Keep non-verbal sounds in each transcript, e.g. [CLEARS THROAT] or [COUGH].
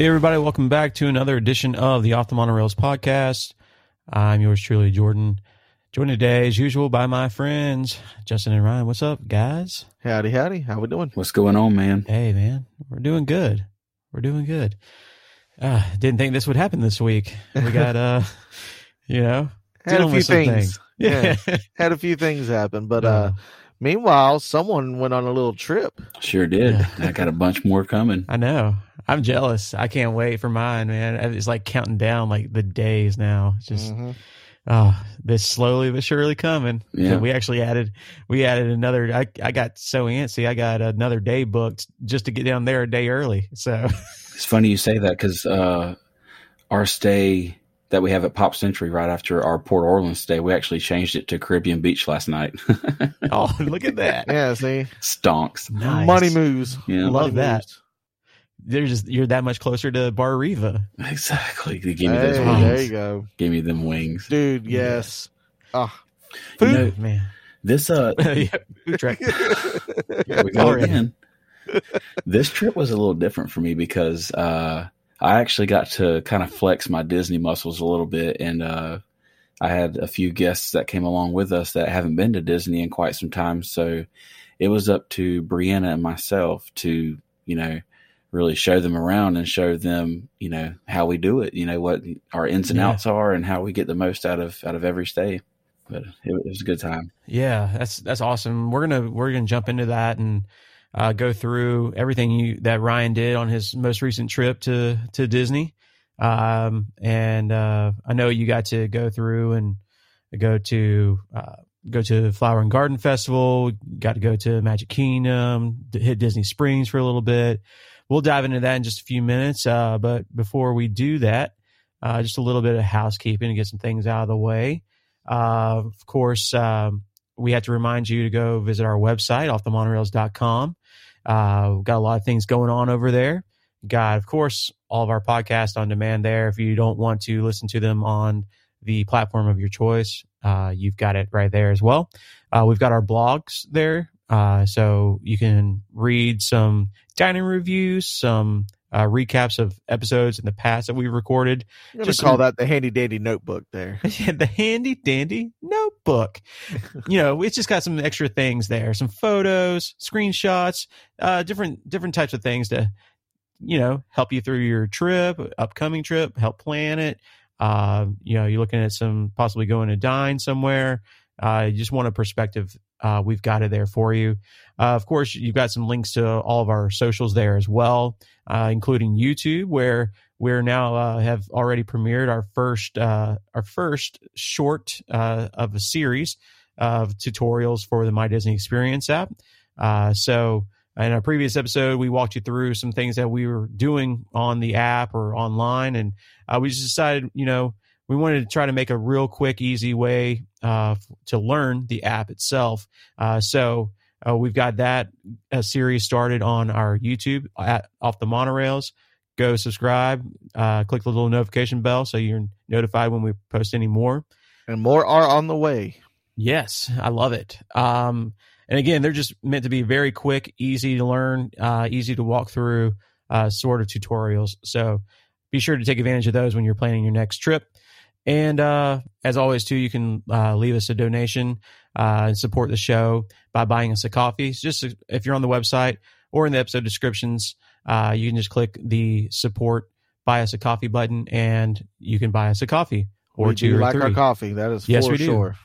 Hey, everybody, welcome back to another edition of the Off the Monorails podcast. I'm yours truly, Jordan. Joined today, as usual, by my friends, Justin and Ryan. What's up, guys? Howdy, howdy. How we doing? What's going on, man? Hey, man. We're doing good. We're doing good. Uh, didn't think this would happen this week. We [LAUGHS] got, uh, you know, Had a few with some things. Yeah. Had a few things happen, but uh meanwhile, someone went on a little trip. Sure did. Yeah. I got a bunch more coming. I know. I'm jealous. I can't wait for mine, man. It's like counting down like the days now. It's just Mhm. oh, this slowly but surely coming. Yeah. We actually added we added another I I got so antsy. I got another day booked just to get down there a day early. So [LAUGHS] It's funny you say that because uh, our stay that we have at Pop Century right after our Port Orleans stay, we actually changed it to Caribbean Beach last night. [LAUGHS] oh, look at that. Yeah, see, Stonks. Nice. money moves. Yeah, Love Money that. moves. They're just you're that much closer to Bar Riva. exactly. They give me Hey, those wings. there you go, Give me them wings. dude. Yes. Ah, You food. know, Man. this uh, [LAUGHS] yeah, food truck. [LAUGHS] Here we go Already. again. this trip was a little different for me because uh, I actually got to kind of flex my Disney muscles a little bit, and uh, I had a few guests that came along with us that haven't been to Disney in quite some time. So it was up to Brianna and myself to, you know, really show them around and show them, you know, how we do it. You know what our ins and Yeah. outs are, and how we get the most out of out of every stay. But it, it was a good time. Yeah, that's that's awesome. We're gonna we're gonna jump into that and uh, go through everything you that Ryan did on his most recent trip to to Disney. Um, and uh, I know you got to go through and go to uh, go to Flower and Garden Festival. Got to go to Magic Kingdom, hit Disney Springs for a little bit. We'll dive into that in just a few minutes. Uh, but before we do that, uh, just a little bit of housekeeping to get some things out of the way. Uh, of course, um, we have to remind you to go visit our website, offthemonorails.com. Uh, we've got a lot of things going on over there. Got, of course, all of our podcasts on demand there. If you don't want to listen to them on the platform of your choice, uh, you've got it right there as well. Uh, we've got our blogs there. Uh, so you can read some dining reviews, some uh, recaps of episodes in the past that we've recorded. I'm Just call some- that the handy dandy notebook. There. [LAUGHS] Yeah, the handy dandy notebook. you know, it's just got some extra things there, some photos, screenshots, uh, different different types of things to, you know, help you through your trip, upcoming trip, help plan it. Uh, you know, you're looking at some possibly going to dine somewhere. Uh, you just want a perspective. Uh, we've got it there for you. Uh, of course, you've got some links to all of our socials there as well, uh, including YouTube, where we're now uh, have already premiered our first uh, our first short uh, of a series of tutorials for the My Disney Experience app. So in our previous episode, we walked you through some things that we were doing on the app or online, and we just decided, you know, we wanted to try to make a real quick, easy way uh, to learn the app itself. Uh, so uh, we've got that uh, series started on our YouTube at Off the Monorails go subscribe, uh, click the little notification bell so you're notified when we post any more. And more are on the way. Yes, I love it. Um, and again, they're just meant to be very quick, easy to learn, uh, easy to walk through uh, sort of tutorials. So be sure to take advantage of those when you're planning your next trip. And uh, as always, too, you can uh, leave us a donation uh, and support the show by buying us a coffee. Just if you're on the website or in the episode descriptions, uh, you can just click the support, buy us a coffee button, and you can buy us a coffee or we two do or like three. our coffee. That is Yes, for we do. sure.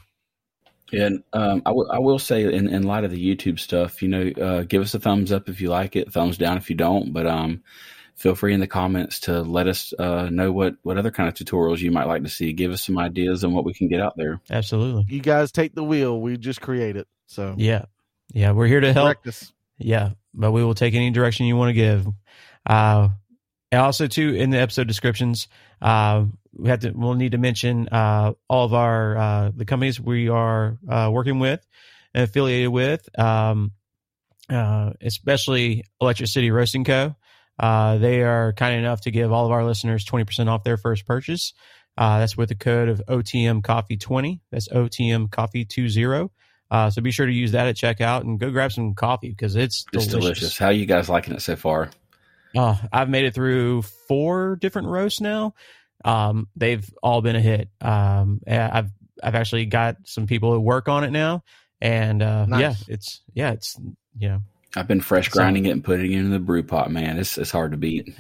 And um, I will- I will say, in, in light of the YouTube stuff, you know, uh, give us a thumbs up if you like it, thumbs down if you don't. But um, feel free in the comments to let us uh, know what, what other kind of tutorials you might like to see. Give us some ideas on what we can get out there. Absolutely. You guys take the wheel. We just create it. So Yeah. Yeah. We're here to help. correct us. Yeah. But we will take any direction you want to give. Uh, and also, too, in the episode descriptions, uh, we have to, we'll need to mention uh, all of our, uh, the companies we are uh, working with and affiliated with, um, uh, especially Electric City Roasting Co. Uh, they are kind enough to give all of our listeners 20% off their first purchase. Uh, that's with the code of OTM Coffee 20. That's OTM Coffee 20. Uh, so be sure to use that at checkout and go grab some coffee because it's It's delicious. delicious. How you guys liking it so far? Oh, I've made it through four different roasts now. Um, they've all been a hit. Um, I've I've actually got some people who work on it now, and uh, nice. yeah, it's yeah, it's you know. I've been fresh grinding so, it and putting it in the brew pot. Man, it's it's hard to beat.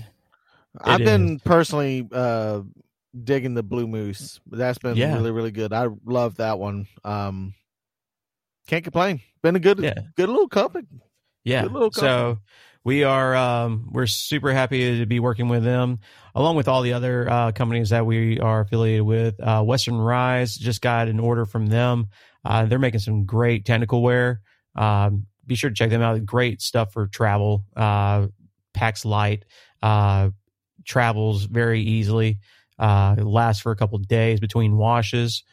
I've been personally uh, digging the blue moose. That's been yeah. really really good. I love that one. Um, can't complain. Been a good yeah. good little company. Yeah. Little company. So we are um, we're super happy to be working with them along with all the other uh, companies that we are affiliated with uh, western rise just got an order from them uh, they're making some great technical wear um, be sure to check them out great stuff for travel uh, packs light uh, travels very easily uh, lasts for a couple days between washes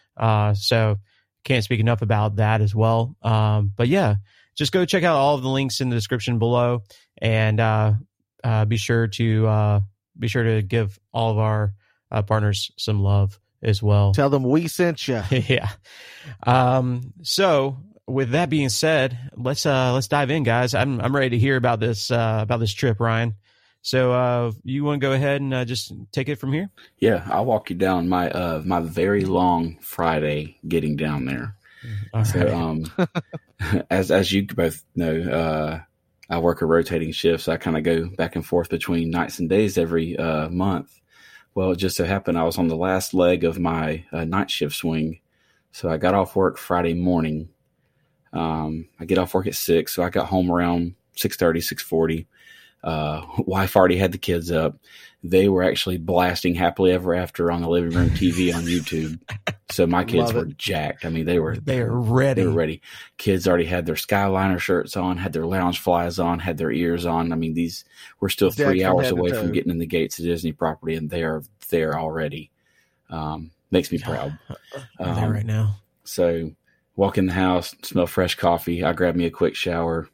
so can't speak enough about that as well um, but yeah just go check out all of the links in the description below, and uh, uh, be sure to uh, be sure to give all of our uh, partners some love as well. Tell them we sent you. [LAUGHS] yeah. Um, so with that being said, let's uh, let's dive in, guys. I'm I'm ready to hear about this uh, about this trip, Ryan. So uh, you want to go ahead and uh, just take it from here? Yeah, I'll walk you down my uh, my very long Friday getting down there. All so, right. um, [LAUGHS] as as you both know, uh, I work a rotating shift, so I kind of go back and forth between nights and days every uh, month. Well, it just so happened I was on the last leg of my uh, night shift swing, so I got off work Friday morning. Um, I get off work at six, so I got home around 6.30, 6.40. Uh, [LAUGHS] wife already had the kids up. They were actually blasting happily ever after on the living room TV on YouTube. [LAUGHS] So my kids were jacked. I mean, they were they were ready. They were ready. Kids already had their Skyliner shirts on, had their Loungeflies on, had their ears on. I mean, these we're still three hours away from getting in the gates of Disney property, and they are there already. Um, makes me [SIGHS] proud. Um, there right now. So walk in the house, smell fresh coffee. I grab me a quick shower.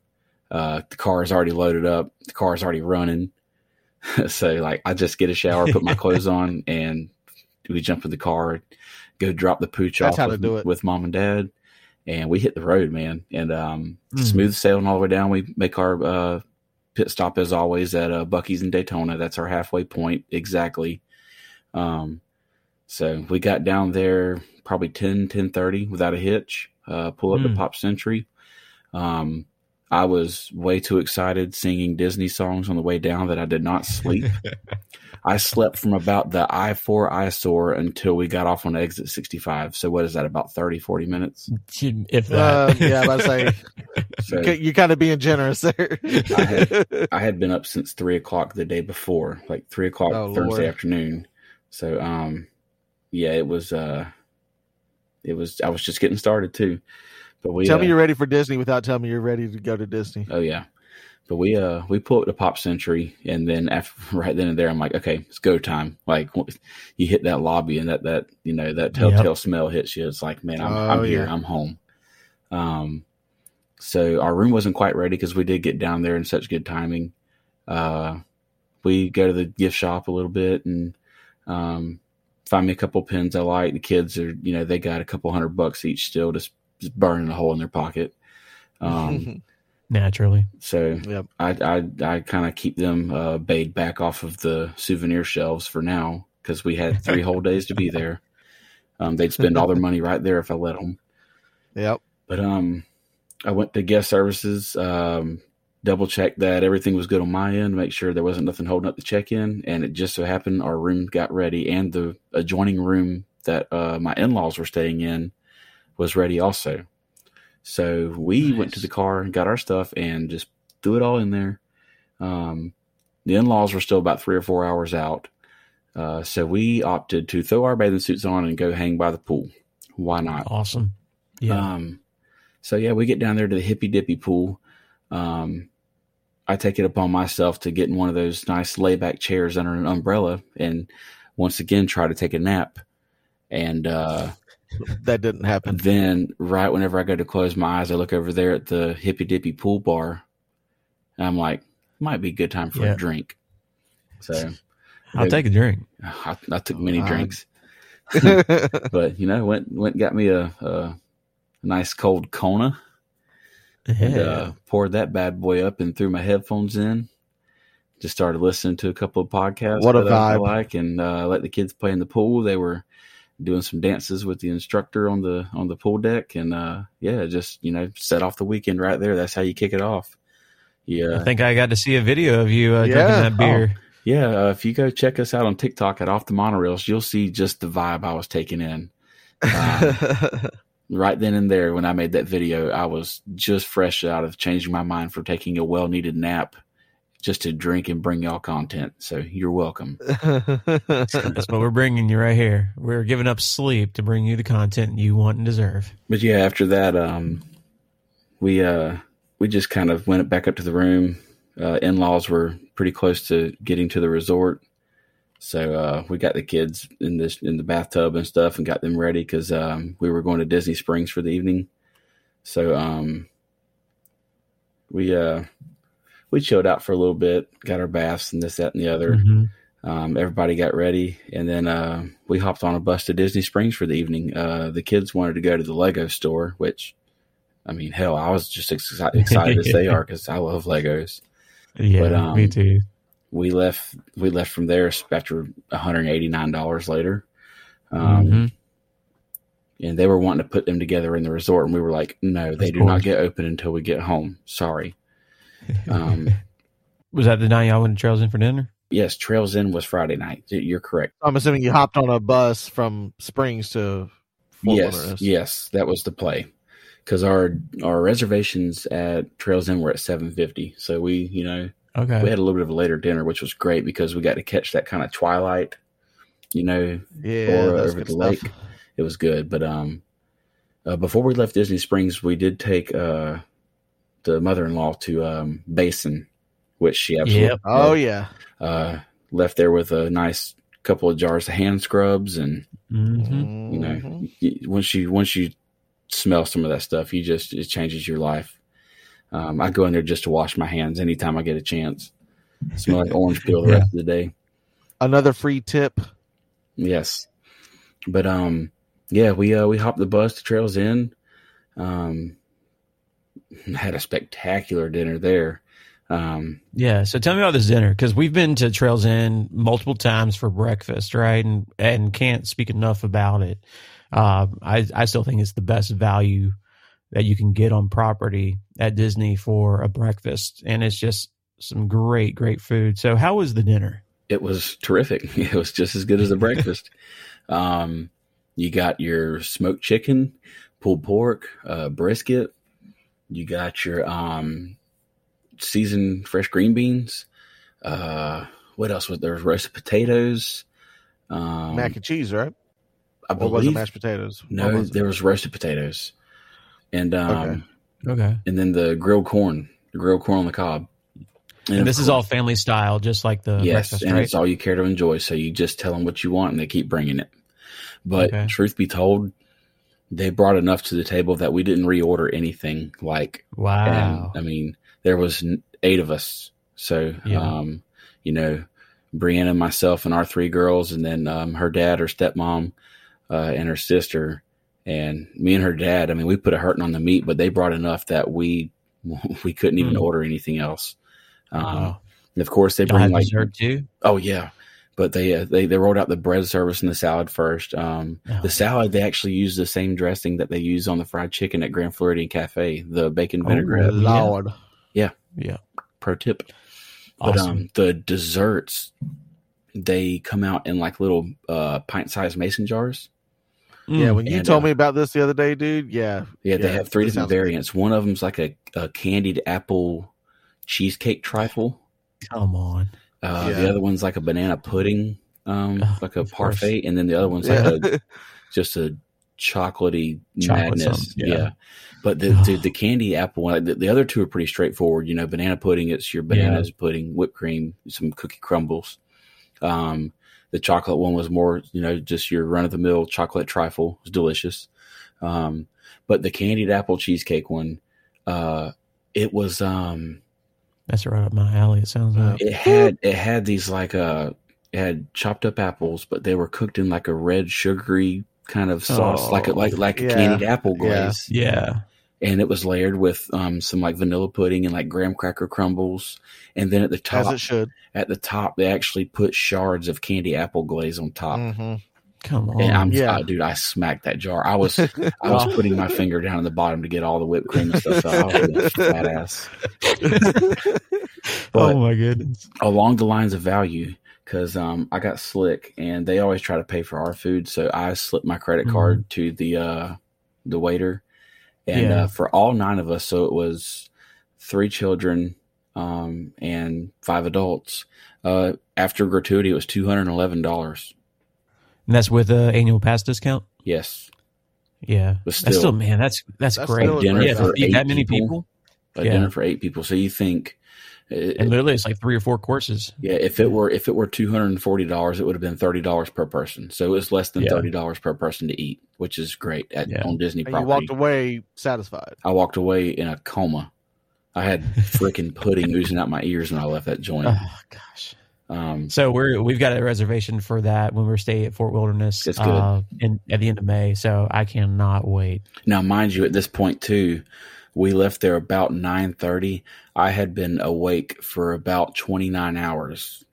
Uh, the car is already loaded up. The car is already running. [LAUGHS] so like I just get a shower, put my [LAUGHS] clothes on, and we jump in the car, go drop the pooch That's off with, with, mom and dad, and we hit the road, man. And um, mm. smooth sailing all the way down. We make our uh, pit stop as always at uh, Buc-ee's in Daytona. That's our halfway point exactly. Um, so we got down there probably 10, 10 30 without a hitch. Uh, pull up mm. the Pop Century. Um, I was way too excited singing Disney songs on the way down that I did not sleep. [LAUGHS] I slept from about the I 4 eyesore until we got off on exit 65. So, what is that, about 30, 40 minutes? If that. Uh, yeah, I was say, [LAUGHS] so, you're kind of being generous there. I, had, [LAUGHS] I had been up since 3 o'clock the day before, like 3 o'clock oh, Thursday Lord. afternoon. So, um, yeah, it was, uh, it was, I was just getting started too. But we tell uh, me you're ready for Disney without telling me you're ready to go to Disney. Oh yeah. But we uh we pull up to Pop Century and then after [LAUGHS] right then and there I'm like, okay, it's go time. Like you hit that lobby and that that you know that telltale yep. smell hits you. It's like, man, I'm oh, I'm here, yeah. I'm home. Um, so our room wasn't quite ready because we did get down there in such good timing. Uh, we go to the gift shop a little bit and um, find me a couple pins I like. The kids are, you know, they got a couple hundred bucks each still to just burning a hole in their pocket. Um, [LAUGHS] Naturally. So yep. I I, I kind of keep them uh, bayed back off of the souvenir shelves for now because we had three whole days to be [LAUGHS] there. Um, they'd spend all their money right there if I let them. Yep. But um, I went to guest services, um, double checked that everything was good on my end, make sure there wasn't nothing holding up the check in, and it just so happened our room got ready, and the adjoining room that uh, my in laws were staying in was ready also. So we nice. went to the car and got our stuff and just threw it all in there. Um, the in laws were still about three or four hours out. Uh, so we opted to throw our bathing suits on and go hang by the pool. Why not? Awesome. Yeah. Um, so yeah, we get down there to the hippy dippy pool. Um, I take it upon myself to get in one of those nice layback chairs under an umbrella and once again try to take a nap. And uh, that didn't happen. Then, right whenever I go to close my eyes, I look over there at the hippy dippy pool bar, and I'm like, might be a good time for yeah. a drink. So, I'll I, take a drink. I, I took many drinks, [LAUGHS] [LAUGHS] but you know, went went got me a, a nice cold Kona. Yeah. And, uh, poured that bad boy up and threw my headphones in. just started listening to a couple of podcasts. What a vibe! I like and uh, let the kids play in the pool. They were doing some dances with the instructor on the on the pool deck, and uh, yeah, just you know, set off the weekend right there. That's how you kick it off. Yeah, I think I got to see a video of you uh, yeah. drinking that beer. Oh, yeah, uh, if you go check us out on TikTok at Off the Monorails, you'll see just the vibe I was taking in. [LAUGHS] Um, right then and there, when I made that video, I was just fresh out of changing my mind for taking a well needed nap just to drink and bring y'all content. So you're welcome. [LAUGHS] That's what we're bringing you right here. We're giving up sleep to bring you the content you want and deserve. But yeah, after that, um, we uh, we just kind of went back up to the room. Uh, in laws were pretty close to getting to the resort, so uh, we got the kids in this in the bathtub and stuff, and got them ready because um, we were going to Disney Springs for the evening. So um, we uh we chilled out for a little bit, got our baths and this, that, and the other. Mm-hmm. Um, everybody got ready, and then uh, we hopped on a bus to Disney Springs for the evening. Uh, the kids wanted to go to the Lego store, which, I mean, hell, I was just ex- excited as they [LAUGHS] are because I love Legos. Yeah, but, um, me too. We left. We left from there after one hundred eighty nine dollars later. Um, mm-hmm and they were wanting to put them together in the resort and we were like no they do not get open until we get home sorry [LAUGHS] um, was that the night y'all went to Trails End for dinner? Yes, Trails End was Friday night. You're correct. I'm assuming you hopped on a bus from Springs to Fort yes, Wilderness. yes, that was the play. Because our our reservations at Trails End were at 7:50, so we you know okay we had a little bit of a later dinner, which was great because we got to catch that kind of twilight, you know, yeah, over the lake. It was good, but um, uh, before we left Disney Springs, we did take uh the mother-in-law to um, Basin, which she absolutely yep. oh yeah uh, left there with a nice couple of jars of hand scrubs and mm-hmm. you know once you once you smell some of that stuff, you just it changes your life. Um, I go in there just to wash my hands anytime I get a chance. Smell like [LAUGHS] orange peel the yeah. rest of the day. Another free tip. Yes, but um, yeah, we uh we hopped the bus to Trails End. Um, had a spectacular dinner there. Um, yeah. So tell me about this dinner because we've been to Trails End multiple times for breakfast, right? And and can't speak enough about it. Uh, I I still think it's the best value that you can get on property at Disney for a breakfast, and it's just some great great food. So how was the dinner? It was terrific. [LAUGHS] It was just as good as the breakfast. [LAUGHS] Um, you got your smoked chicken, pulled pork, uh, brisket, you got your um, seasoned fresh green beans. Uh, what else was there? Was roasted potatoes. Um, Mac and cheese, right? I believe was mashed potatoes. No, was there was roasted potatoes, and um, okay. okay, and then the grilled corn, the grilled corn on the cob. And, and this is all family style, just like the yes, and right? it's all you care to enjoy. So you just tell them what you want, and they keep bringing it. But okay. truth be told, they brought enough to the table that we didn't reorder anything. Like wow, and, I mean, there was eight of us, so yeah. um, you know, Brianna, myself, and our three girls, and then um, her dad, her stepmom, uh, and her sister, and me and her dad. I mean, we put a hurting on the meat, but they brought enough that we [LAUGHS] we couldn't even mm. order anything else. Um, wow. And of course, they bring like dessert too. Oh yeah, but they uh, they they rolled out the bread service and the salad first. Um, oh. The salad they actually use the same dressing that they use on the fried chicken at Grand Floridian Cafe, the bacon oh, vinaigrette. Oh, Lord, yeah, yeah. Pro tip. Awesome. But um, the desserts they come out in like little uh, pint sized mason jars. Yeah, when you and, told uh, me about this the other day, dude. Yeah, yeah, they have three different variants. Good. One of them's like a, a candied apple cheesecake trifle. Come on. Uh, yeah. The other one's like a banana pudding, um, oh, like a parfait, and then the other one's like a [LAUGHS] just a chocolatey Chocolate madness. Yeah. yeah. But the, the, the candy apple one, the, the, other two are pretty straightforward. You know, banana pudding, it's your bananas pudding, whipped cream, some cookie crumbles. Um, the chocolate one was more, you know, just your run of the mill chocolate trifle. It was delicious. Um, but the candied apple cheesecake one, uh, it was, um, that's right up my alley. It sounds like it had it had these like uh it had chopped up apples, but they were cooked in like a red sugary kind of sauce, oh, like a like like yeah. a candied apple glaze. Yeah. And it was layered with um, some like vanilla pudding and like graham cracker crumbles. And then at the top, as it should, at the top they actually put shards of candy apple glaze on top. Mm-hmm. Come on, and I'm, yeah. dude, I smacked that jar. I was, [LAUGHS] I was putting my finger down at the bottom to get all the whipped cream and stuff. So I was fat [LAUGHS] ass. [LAUGHS] oh my goodness! Along the lines of value, because um, I got slick, and they always try to pay for our food, so I slipped my credit mm-hmm. card mm. to the uh, the waiter, and yeah. uh, for all nine of us, so it was three children um, and five adults. Uh, after gratuity, it was two hundred and eleven dollars. And that's with an annual pass discount. Yes. Yeah, but still, that's still man, that's that's, that's great. Dinner yeah, for that many people. A yeah. dinner for eight people. So you think and literally it's like three or four courses. Yeah, if it were if it were two hundred and forty dollars, it would have been thirty dollars per person. So it's less than yeah. thirty dollars per person to eat, which is great at yeah. on Disney and property. You walked away satisfied. I walked away in a coma. I had freaking pudding [LAUGHS] oozing out my ears when I left that joint. Oh gosh. Um, so we're we've got a reservation for that when we're staying at Fort Wilderness. It's good. Uh, in, at the end of May, so I cannot wait. Now, mind you, at this point too, we left there about nine thirty. I had been awake for about twenty nine hours.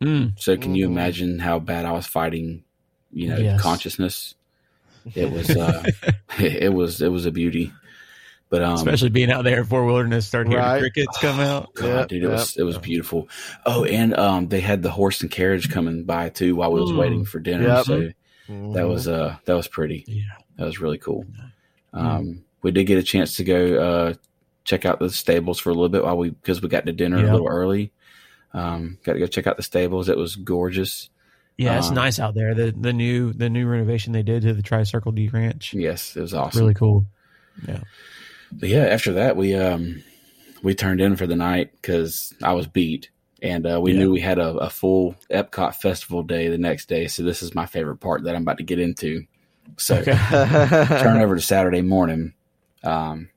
Mm. So, can mm. you imagine how bad I was fighting? You know, yes. consciousness. It was, uh, [LAUGHS] it was, it was a beauty. But um, especially being out there for wilderness, start hearing the crickets come [SIGHS] out. God, yep, dude, it yep. was it was beautiful. Oh, and um, they had the horse and carriage coming by too while we was mm. waiting for dinner. Yep. So mm-hmm. that was uh that was pretty. Yeah, that was really cool. Um, we did get a chance to go uh check out the stables for a little bit while we because we got to dinner a little early. Um, got to go check out the stables. It was gorgeous. Yeah, it's um, nice out there. The the new the new renovation they did to the Tri Circle D Ranch. Yes, it was awesome. Really cool. Yeah but yeah, after that we um we turned in for the night because I was beat, and uh, we yeah. knew we had a, a, full Epcot festival day the next day. So this is my favorite part that I'm about to get into. So okay. turn [LAUGHS] over to Saturday morning. Um,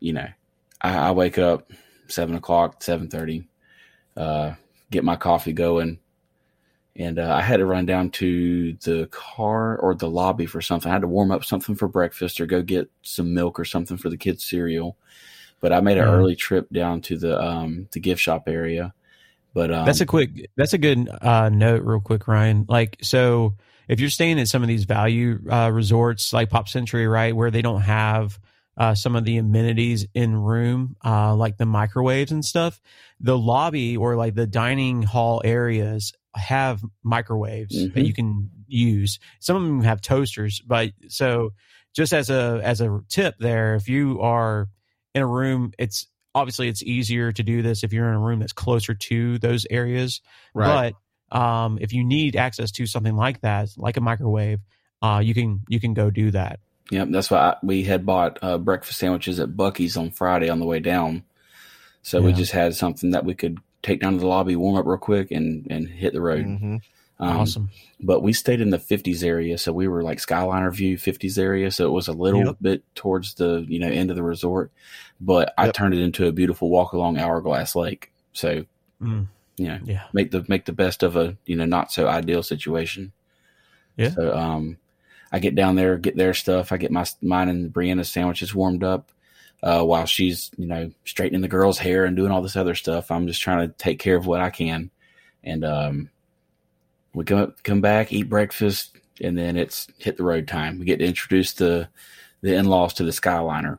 you know, I, I wake up seven o'clock, seven thirty, uh, get my coffee going, and uh, I had to run down to the car or the lobby for something. I had to warm up something for breakfast or go get some milk or something for the kids' cereal. But I made an mm-hmm. early trip down to the um, the gift shop area. But um, that's a quick that's a good uh, note, real quick, Ryan. Like so, if you're staying at some of these value uh, resorts like Pop Century, right, where they don't have uh, some of the amenities in room, uh, like the microwaves and stuff. The lobby or like the dining hall areas have microwaves mm-hmm. that you can use. Some of them have toasters, but so just as a as a tip there, if you are in a room, it's obviously it's easier to do this if you're in a room that's closer to those areas. Right. But um, if you need access to something like that, like a microwave, uh, you can you can go do that. Yep, that's why I, we had bought uh, breakfast sandwiches at Buc-ee's on Friday on the way down. So yeah. we just had something that we could take down to the lobby, warm up real quick, and and hit the road. Mm-hmm. Um, awesome. But we stayed in the 50s area, so we were like Skyliner View 50s area, so it was a little yep. bit towards the you know end of the resort. But yep. I turned it into a beautiful walk along Hourglass Lake. So mm. you know, yeah, make the make the best of a you know not so ideal situation. Yeah. So um, I get down there, get their stuff. I get my mine and Brianna's sandwiches warmed up uh, while she's you know straightening the girl's hair and doing all this other stuff. I'm just trying to take care of what I can, and um, we come come back, eat breakfast, and then it's hit the road time. We get to introduce the the in laws to the Skyliner.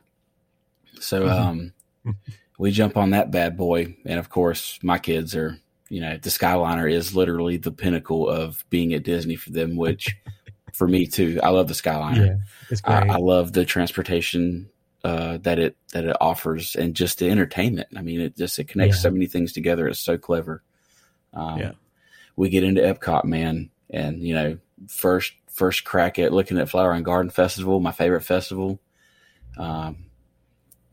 So mm-hmm. um, we jump on that bad boy, and of course, my kids are you know the Skyliner is literally the pinnacle of being at Disney for them, which. [LAUGHS] for me too, I love the Skyliner. Yeah, I, I love the transportation uh, that it that it offers and just the entertainment. I mean, it just it connects yeah. so many things together. It's so clever. Um, yeah, we get into Epcot, man, and you know, first first crack at looking at Flower and Garden Festival, my favorite festival, um,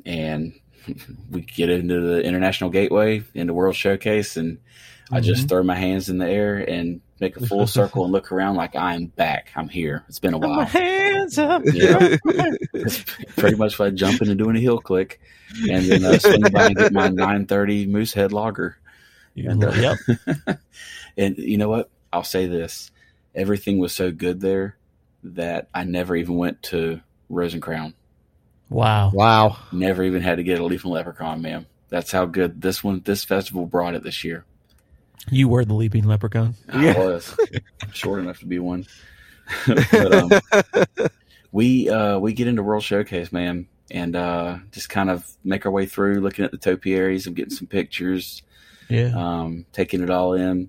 and [LAUGHS] we get into the International Gateway, into World Showcase, and mm-hmm. I just mm-hmm. throw my hands in the air and make a full [LAUGHS] circle and look around like I'm back. I'm here. It's been a while. My hands up. Yeah. [LAUGHS] it's pretty much like jumping and doing a heel click and then uh, swing by and get my 930 Moosehead lager. And, uh, yep. and you know what? I'll say this. Everything was so good there that I never even went to Rose and Crown. Wow. Wow. Never even had to get a leaping leprechaun, man. That's how good this one, this festival brought it this year. You were the leaping leprechaun. I yeah. was [LAUGHS] short enough to be one. [LAUGHS] but, um, [LAUGHS] we uh, we get into World Showcase, man, and uh, just kind of make our way through, looking at the topiaries and getting some pictures. Yeah. Um, taking it all in.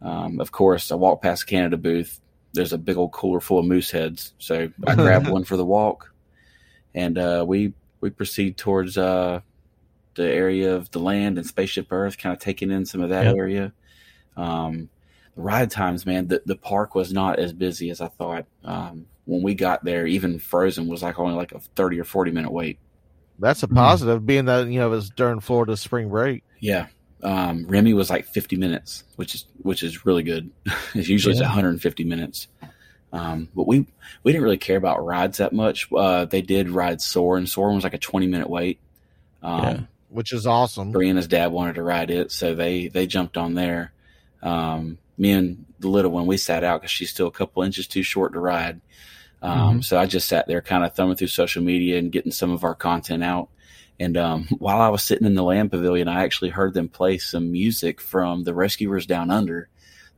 Um, of course, I walk past Canada booth. There's a big old cooler full of moose heads, so I grab one for the walk, and uh, we we proceed towards uh, the area of the land and spaceship Earth, kind of taking in some of that yep. area. Um, the ride times, man, the, the park was not as busy as I thought. Um, when we got there, even Frozen was like only like a 30 or 40 minute wait. That's a hmm. positive, mm being that, you know, it was during Florida spring break. Yeah. Um, Remy was like 50 minutes, which is, which is really good. [LAUGHS] it's usually yeah. 150 minutes. Um, but we, we didn't really care about rides that much. Uh, they did ride Soarin'. Soarin' was like a 20 minute wait. Um, yeah. which is awesome. Brianna's dad wanted to ride it. So they, they jumped on there. Um, me and the little one, we sat out because she's still a couple inches too short to ride. Um, mm-hmm. So I just sat there kind of thumbing through social media and getting some of our content out. And um, [LAUGHS] while I was sitting in the land pavilion, I actually heard them play some music from the Rescuers Down Under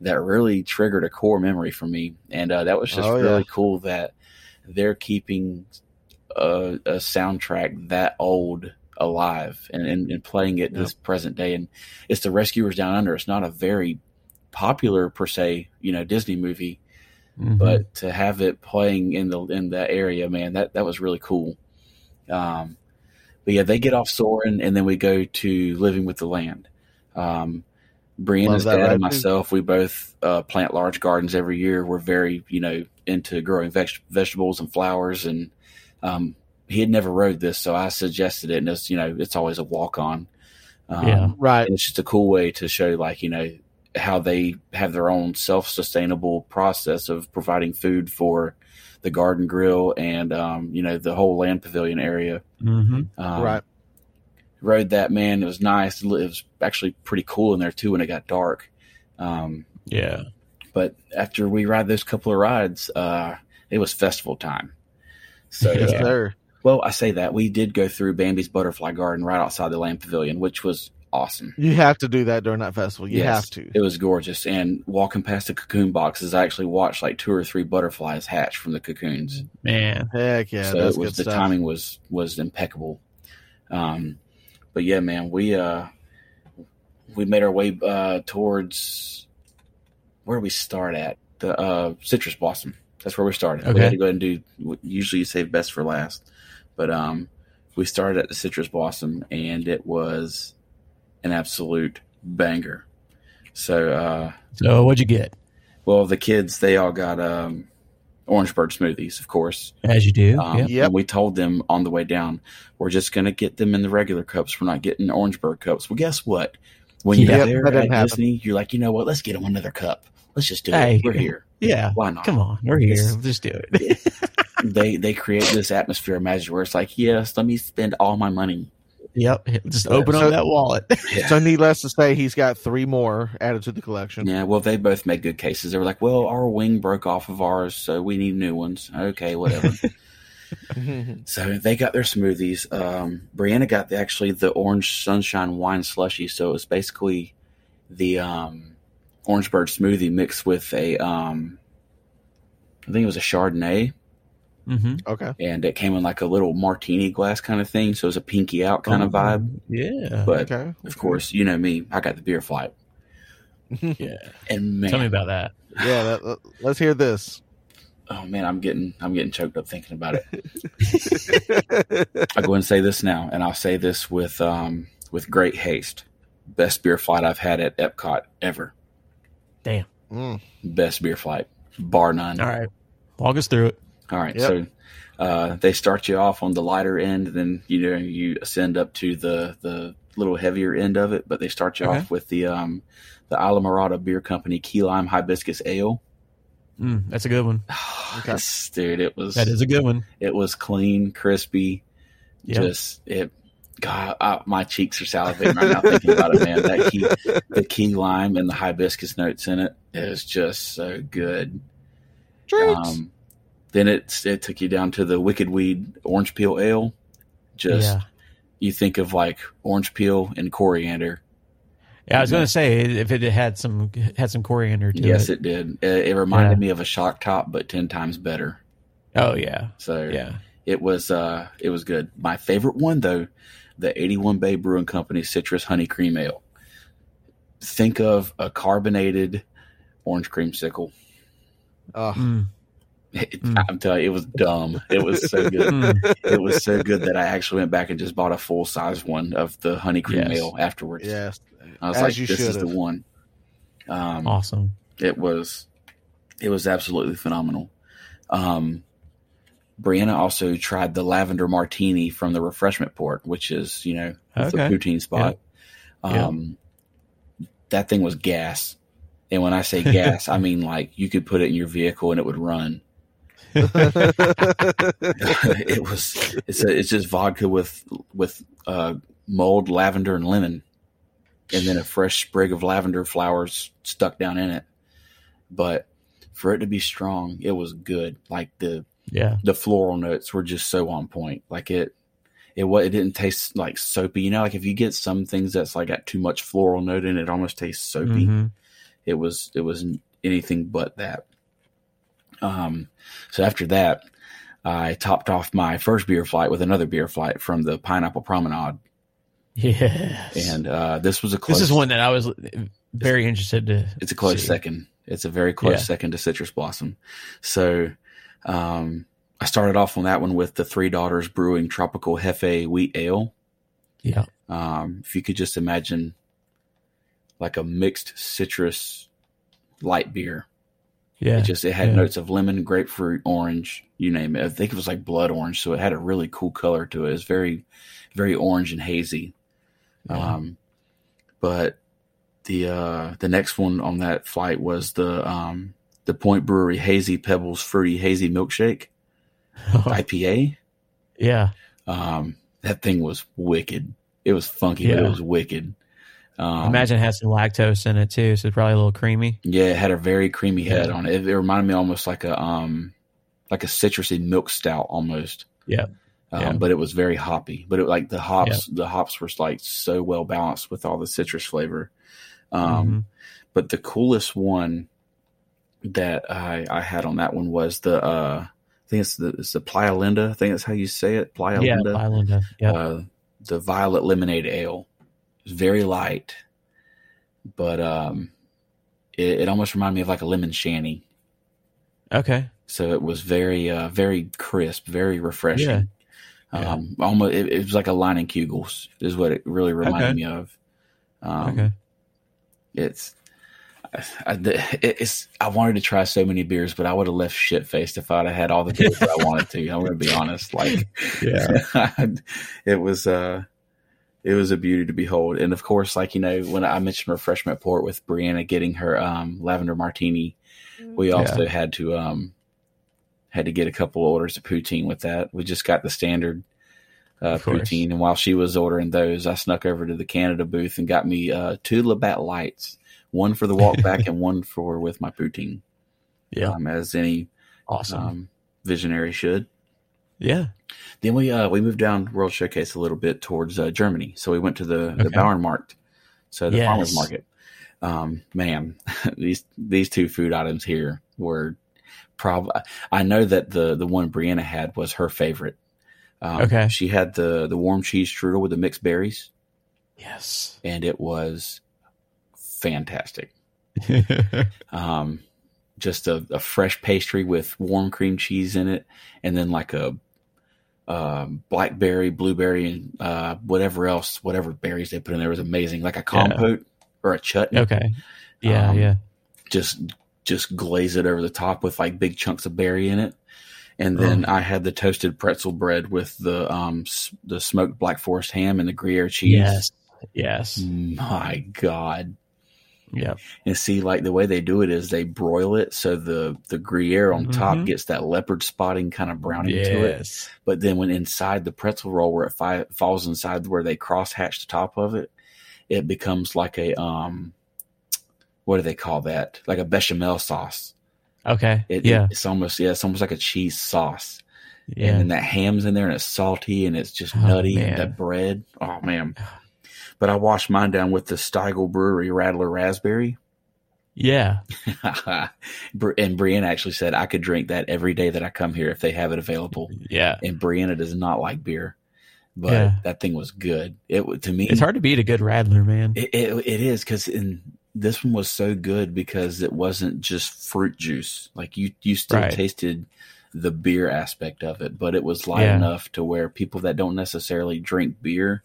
that really triggered a core memory for me. And uh, that was just oh, really yeah. cool that they're keeping a, a soundtrack that old alive and, and, and playing it yep. this present day. And it's the Rescuers Down Under. It's not a very popular per se, you know, Disney movie, mm-hmm. but to have it playing in the in that area, man, that that was really cool. Um, but yeah, they get off Soarin', and then we go to Living with the Land. Um, Brianna's dad right and myself, too. we both uh, plant large gardens every year. We're very, you know, into growing veg- vegetables and flowers. And um, he had never rode this, so I suggested it. And it's, you know, it's always a walk on. Um, yeah, right. it's just a cool way to show, like, you know, how they have their own self sustainable process of providing food for the garden grill and um, you know the whole land pavilion area. Mm-hmm. Um, right. Rode that man. It was nice. It was actually pretty cool in there too when it got dark. Um, yeah. But after we ride those couple of rides, uh, it was festival time. So yes, uh, sir. Well, I say that we did go through Bambi's Butterfly Garden right outside the land pavilion, which was awesome. You have to do that during that festival. You yes, have to. It was gorgeous. And walking past the cocoon boxes, I actually watched like two or three butterflies hatch from the cocoons. Man, heck yeah! So it was the stuff. timing was was impeccable. Um, but yeah, man, we uh we made our way uh towards where we start at the uh citrus blossom. That's where we started. Okay. We had to go ahead and do. Usually, you save best for last, but um, we started at the citrus blossom, and it was an absolute banger. So, uh, so what'd you get? Well, the kids they all got um, orange bird smoothies, of course, as you do. Um, yep. yep. And we told them on the way down, we're just going to get them in the regular cups. We're not getting orange bird cups. Well, guess what? When you're yep, there at happen. Disney, you're like, you know what? Let's get them another cup. Let's just do hey, it. We're here. Yeah. Why not? Come on. We're here. It's, just do it. [LAUGHS] they they create this atmosphere of magic where it's like, yes, let me spend all my money Yep. Just open so, up that wallet. [LAUGHS] Yeah. So needless to say, he's got three more added to the collection. Yeah, well, they both made good cases. They were like, well, our wing broke off of ours, so we need new ones. Okay, whatever. [LAUGHS] [LAUGHS] so they got their smoothies. Um, Brianna got the, actually the orange sunshine wine slushy. So it was basically the um, orange bird smoothie mixed with a, um, I think it was a Chardonnay Mm-hmm. Okay. And it came in like a little martini glass kind of thing, so it was a pinky out kind oh, of vibe. Yeah. But okay. of course, you know me, I got the beer flight. [LAUGHS] yeah. And man, tell me about that. Yeah, that, let's hear this. Oh man, I'm getting I'm getting choked up thinking about it. [LAUGHS] I'll go and say this now, and I'll say this with um with great haste. Best beer flight I've had at Epcot ever. Damn. Mm. Best beer flight, bar none. All right. Walk us through it. All right, yep. so uh, they start you off on the lighter end, then you know you ascend up to the the little heavier end of it. But they start you okay. off with the um, the Islamorada Beer Company Key Lime Hibiscus Ale. Mm, that's a good one, [SIGHS] okay. dude. It was that is a good one. It was clean, crispy. Yep. Just it. God, I, my cheeks are salivating right now thinking about it, man. That key, the key lime and the hibiscus notes in it is just so good. Um, then it it took you down to the Wicked Weed Orange Peel Ale. Just yeah. you think of like orange peel and coriander. Yeah, I was going to say if it had some had some coriander to yes, it. it did. It, it reminded yeah. me of a shock top, but ten times better. Oh yeah. So yeah, it was uh it was good. My favorite one though, the eighty one Bay Brewing Company Citrus Honey Cream Ale. Think of a carbonated orange creamsicle. Oh. Mm. It, mm. I'm telling you, it was dumb. It was so good. Mm. It was so good that I actually went back and just bought a full size one of the honey cream yes. ale afterwards. Yes, I was As like, "This is the one." Um, awesome. It was, it was absolutely phenomenal. Um, Brianna also tried the lavender martini from the refreshment port, which is you know okay. the poutine spot. Yeah. Um, yeah. That thing was gas, and when I say gas, [LAUGHS] I mean like you could put it in your vehicle and it would run. [LAUGHS] it was it's a, it's just vodka with with uh, mulled lavender and lemon, and then a fresh sprig of lavender flowers stuck down in it. But for it to be strong, it was good. Like the yeah the floral notes were just so on point. Like it it what it didn't taste like soapy. You know, like if you get some things that's like got too much floral note in it, it almost tastes soapy. Mm-hmm. It was it was anything but that. Um, so after that, I topped off my first beer flight with another beer flight from the Pineapple Promenade. Yes, and uh, this was a close. This is one that I was very interested to. It's a close see. second. It's a very close yeah. second to Citrus Blossom. So, um, I started off on that one with the Three Daughters Brewing Tropical Hefe Wheat Ale. Yeah. Um, if you could just imagine like a mixed citrus light beer. Yeah. It just it had yeah. notes of lemon, grapefruit, orange, you name it. I think it was like blood orange, so it had a really cool color to it. It's very, very orange and hazy. Yeah. Um, but the uh the next one on that flight was the um the Point Brewery Hazy Pebbles Fruity Hazy Milkshake [LAUGHS] IPA. Yeah. Um, that thing was wicked. It was funky, yeah. but it was wicked. Um, Imagine it had some lactose in it too, so it's probably a little creamy. Yeah, it had a very creamy head yeah. on it. it. it. reminded me almost like a um like a citrusy milk stout almost. Yeah. Um, yeah. but it was very hoppy. But it like the hops the hops were like so well balanced with all the citrus flavor. Um mm-hmm. but the coolest one that I I had on that one was the uh I think it's the it's the Playalinda. I think that's how you say it. Playa yeah, Linda. Playalinda. Yeah. Uh, the violet lemonade ale very light, but um, it, it, almost reminded me of like a lemon shandy. Okay. So it was very, uh, very crisp, very refreshing. Yeah. Um, yeah. almost it, it, was like a Leinenkugel's is what it really reminded okay. me of. Um, okay. It's, I, it's I wanted to try so many beers, but I would have left shit faced if I'd have had all the beers that I wanted to. I'm going to be honest. Like, [LAUGHS] yeah, [LAUGHS] it was. uh it was a beauty to behold. And of course, like you know, when I mentioned refreshment port with Brianna getting her um, lavender martini, we also yeah. had to um, had to get a couple orders of poutine with that. We just got the standard uh, poutine, and while she was ordering those, I snuck over to the Canada booth and got me uh, two Labatt lights, one for the walk back [LAUGHS] and one for with my poutine. Yeah, um, as any awesome um, visionary should. Yeah. Then we uh, we moved down World Showcase a little bit towards uh, Germany, so we went to the okay. the Bauernmarkt, so the yes. farmers market. Um, man, [LAUGHS] these these two food items here were probably. I know that the the one Brianna had was her favorite. Um, okay, she had the the warm cheese strudel with the mixed berries. Yes, and it was fantastic. [LAUGHS] um, just a, a, fresh pastry with warm cream cheese in it, and then like a um, blackberry, blueberry, and uh, whatever else, whatever berries they put in there was amazing. Like a compote yeah. or a chutney. Okay. Yeah, um, yeah. Just just glaze it over the top with like big chunks of berry in it. And then oh. I had the toasted pretzel bread with the um the smoked black forest ham and the Gruyere cheese. Yes. Yes. My God. Yeah. And see, like the way they do it is they broil it so the the Gruyere on mm-hmm. top gets that leopard spotting kind of browning yes. to it. But then when inside the pretzel roll, where it fi- falls inside where they cross hatch the top of it, it becomes like a um, what do they call that? Like a bechamel sauce. Okay. It, yeah. It, it's almost yeah, it's almost like a cheese sauce. Yeah. And then that ham's in there and it's salty and it's just oh, nutty man. and that bread. Oh man. But I washed mine down with the Stiegl Brewery Radler Raspberry. [LAUGHS] Yeah. and Brianna actually said I could drink that every day that I come here if they have it available. Yeah. And Brianna does not like beer, but yeah. that thing was good. It to me, it's hard to beat a good Radler, man. It it, it is because in this one was so good because it wasn't just fruit juice. Like you you still right. tasted the beer aspect of it, but it was light yeah. enough to where people that don't necessarily drink beer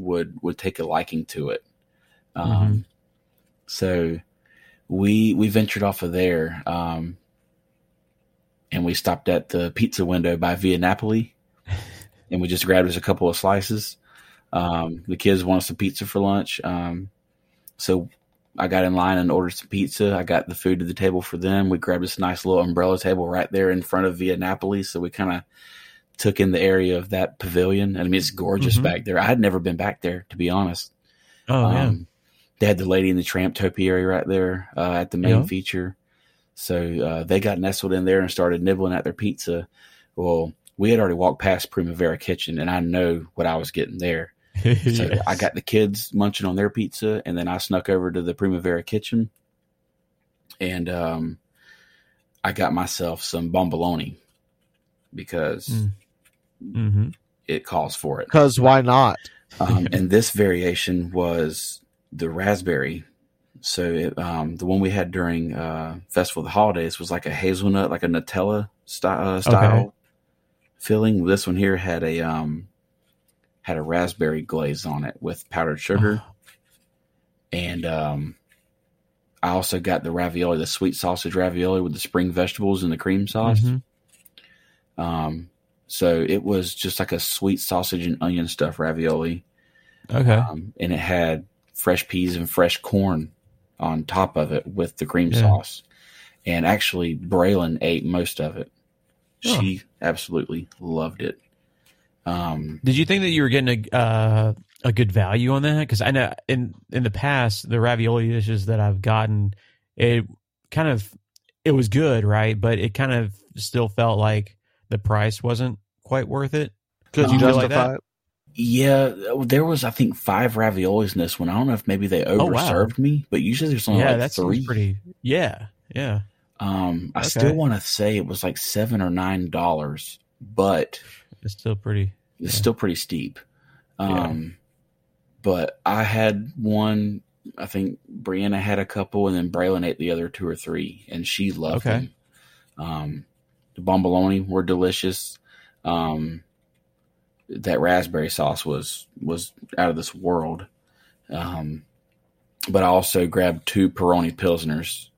would would take a liking to it. Um, mm-hmm. So we we ventured off of there, um, and we stopped at the pizza window by Via Napoli, [LAUGHS] and we just grabbed us a couple of slices. Um, the kids wanted some pizza for lunch, um, so I got in line and ordered some pizza. I got the food to the table for them. We grabbed this nice little umbrella table right there in front of Via Napoli, so we kind of took in the area of that pavilion. I mean, it's gorgeous mm-hmm. back there. I had never been back there, to be honest. Oh, um, they had the Lady in the Tramp topiary right there uh, at the main yeah. feature. So uh, they got nestled in there and started nibbling at their pizza. Well, we had already walked past Primavera Kitchen, and I know what I was getting there. [LAUGHS] so yes. I got the kids munching on their pizza, and then I snuck over to the Primavera Kitchen, and um, I got myself some bomboloni because mm. Mm-hmm. it calls for it. Because why not? um, and this variation was the raspberry. So it, um, the one we had during uh, Festival of the Holidays was like a hazelnut, like a Nutella style, uh, style okay. filling. This one here had a um, had a raspberry glaze on it with powdered sugar, oh. and um, I also got the ravioli, the sweet sausage ravioli with the spring vegetables and the cream sauce. Mm-hmm. Um, so it was just like a sweet sausage and onion stuff ravioli. Okay, um, and it had fresh peas and fresh corn on top of it with the cream yeah. sauce. And actually, Braylon ate most of it. Oh. She absolutely loved it. Um, Did you think that you were getting a uh, a good value on that? Because I know in in the past the ravioli dishes that I've gotten, it kind of it was good, right? But it kind of still felt like the price wasn't quite worth it. Could you justify like that? it? Yeah, there was I think five raviolis in this one. I don't know if maybe they overserved oh, wow. me, but usually there's only yeah, like that's three. Pretty, yeah, yeah. Um, I okay. still want to say it was like seven or nine dollars, but it's still pretty. It's yeah. still pretty steep. Um, yeah. but I had one. I think Brianna had a couple, and then Braylon ate the other two or three, and she loved okay. them. Um, the bomboloni were delicious. Um, that raspberry sauce was was out of this world. Um, but I also grabbed two Peroni Pilsners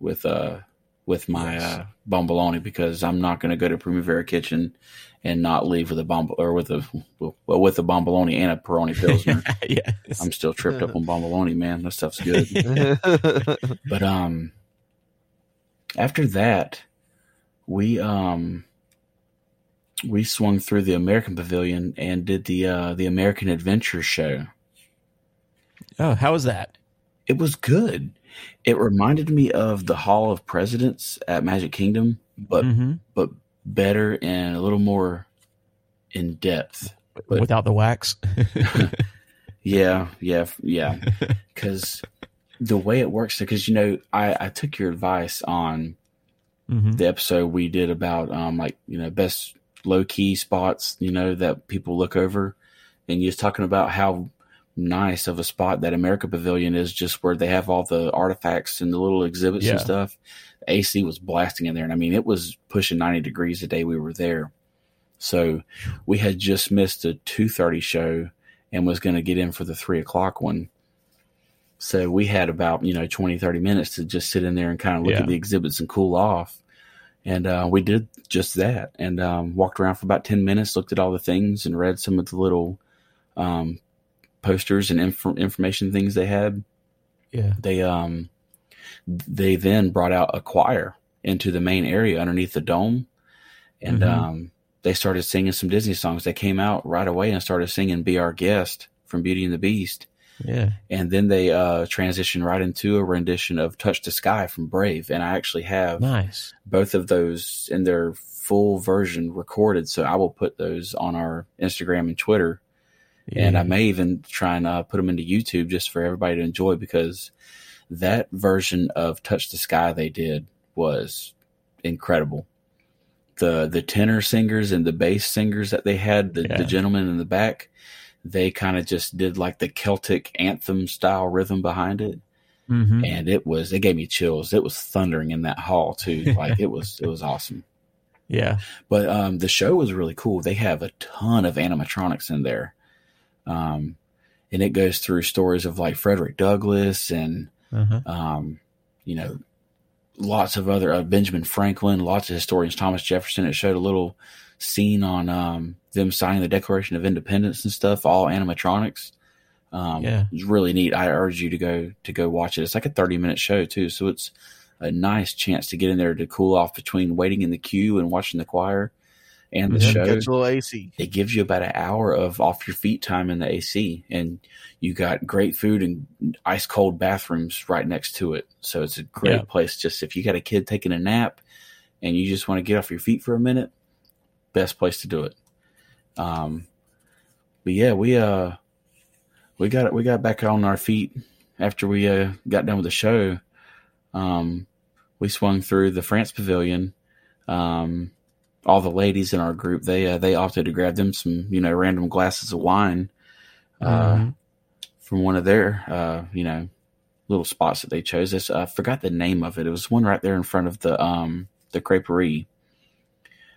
with uh with my yes. uh, bomboloni because I'm not going to go to Primavera Kitchen and not leave with a bomb or with a well with a bomboloni and a Peroni [LAUGHS] Pilsner. yes. I'm still tripped up on bomboloni, man. That stuff's good. [LAUGHS] but um, after that, we um we swung through the American Pavilion and did the uh, the American Adventure Show. Oh, how was that? It was good. It reminded me of the Hall of Presidents at Magic Kingdom, but mm-hmm. but better and a little more in depth. But, Without the wax. [LAUGHS] yeah, yeah, yeah. [LAUGHS] Because the way it works, because you know, I I took your advice on mm-hmm. the episode we did about um like you know best low key spots, you know, that people look over. And you're talking about how nice of a spot that America Pavilion is, just where they have all the artifacts and the little exhibits yeah. and stuff. AC was blasting in there, and I mean, it was pushing 90 degrees the day we were there. So we had just missed a 2:30 show and was going to get in for the three o'clock one. So we had about you know 20, 30 minutes to just sit in there and kind of look yeah. at the exhibits and cool off. And uh, we did just that and um, walked around for about 10 minutes, looked at all the things and read some of the little um, posters and inf- information things they had. Yeah. They, um, they then brought out a choir into the main area underneath the dome. And mm-hmm. um, they started singing some Disney songs. They came out right away and started singing Be Our Guest from Beauty and the Beast. Yeah. And then they uh, transitioned right into a rendition of Touch the Sky from Brave. And I actually have nice both of those in their full version recorded. So I will put those on our Instagram and Twitter. Yeah. And I may even try and uh, put them into YouTube just for everybody to enjoy because that version of Touch the Sky they did was incredible. The the tenor singers and the bass singers that they had, the, yeah. the gentleman in the back, they kind of just did like the Celtic anthem style rhythm behind it. Mm-hmm. And it was it gave me chills. It was thundering in that hall too. [LAUGHS] Like it was it was awesome. Yeah. But um the show was really cool. They have a ton of animatronics in there. Um and it goes through stories of like Frederick Douglass and uh-huh. um you know lots of other uh, Benjamin Franklin, lots of historians, Thomas Jefferson. It showed a little scene on um, them signing the Declaration of Independence and stuff, all animatronics. Um, yeah, it's really neat. I urge you to go to go watch it. It's like a thirty minute show too, so it's a nice chance to get in there to cool off between waiting in the queue and watching the choir and the show. Gets a little AC. It gives you about an hour of off your feet time in the AC, and you got great food and ice cold bathrooms right next to it. So it's a great yeah. place. Just if you got a kid taking a nap and you just want to get off your feet for a minute, best place to do it. Um, but yeah, we uh, we got we got back on our feet after we uh, got done with the show. Um, we swung through the France Pavilion. Um, all the ladies in our group they uh, they opted to grab them some you know random glasses of wine uh, mm-hmm. from one of their uh, you know little spots that they chose. This I forgot the name of it. It was one right there in front of the um the creperie.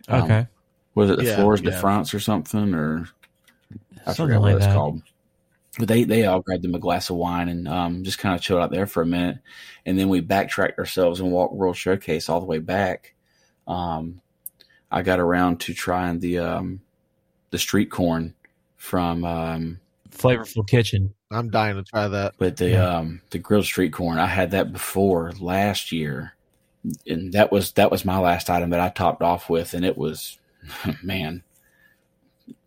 Um, okay. Was it the yeah, Floors yeah. de France or something or I something forgot what like it's that. called. But they they all grabbed them a glass of wine and um, just kind of chilled out there for a minute, and then we backtracked ourselves and walked World Showcase all the way back. Um, I got around to trying the um, the street corn from um, Flavorful Kitchen. I'm dying to try that. But the yeah. um, the grilled street corn, I had that before last year, and that was that was my last item that I topped off with, and it was [LAUGHS] man,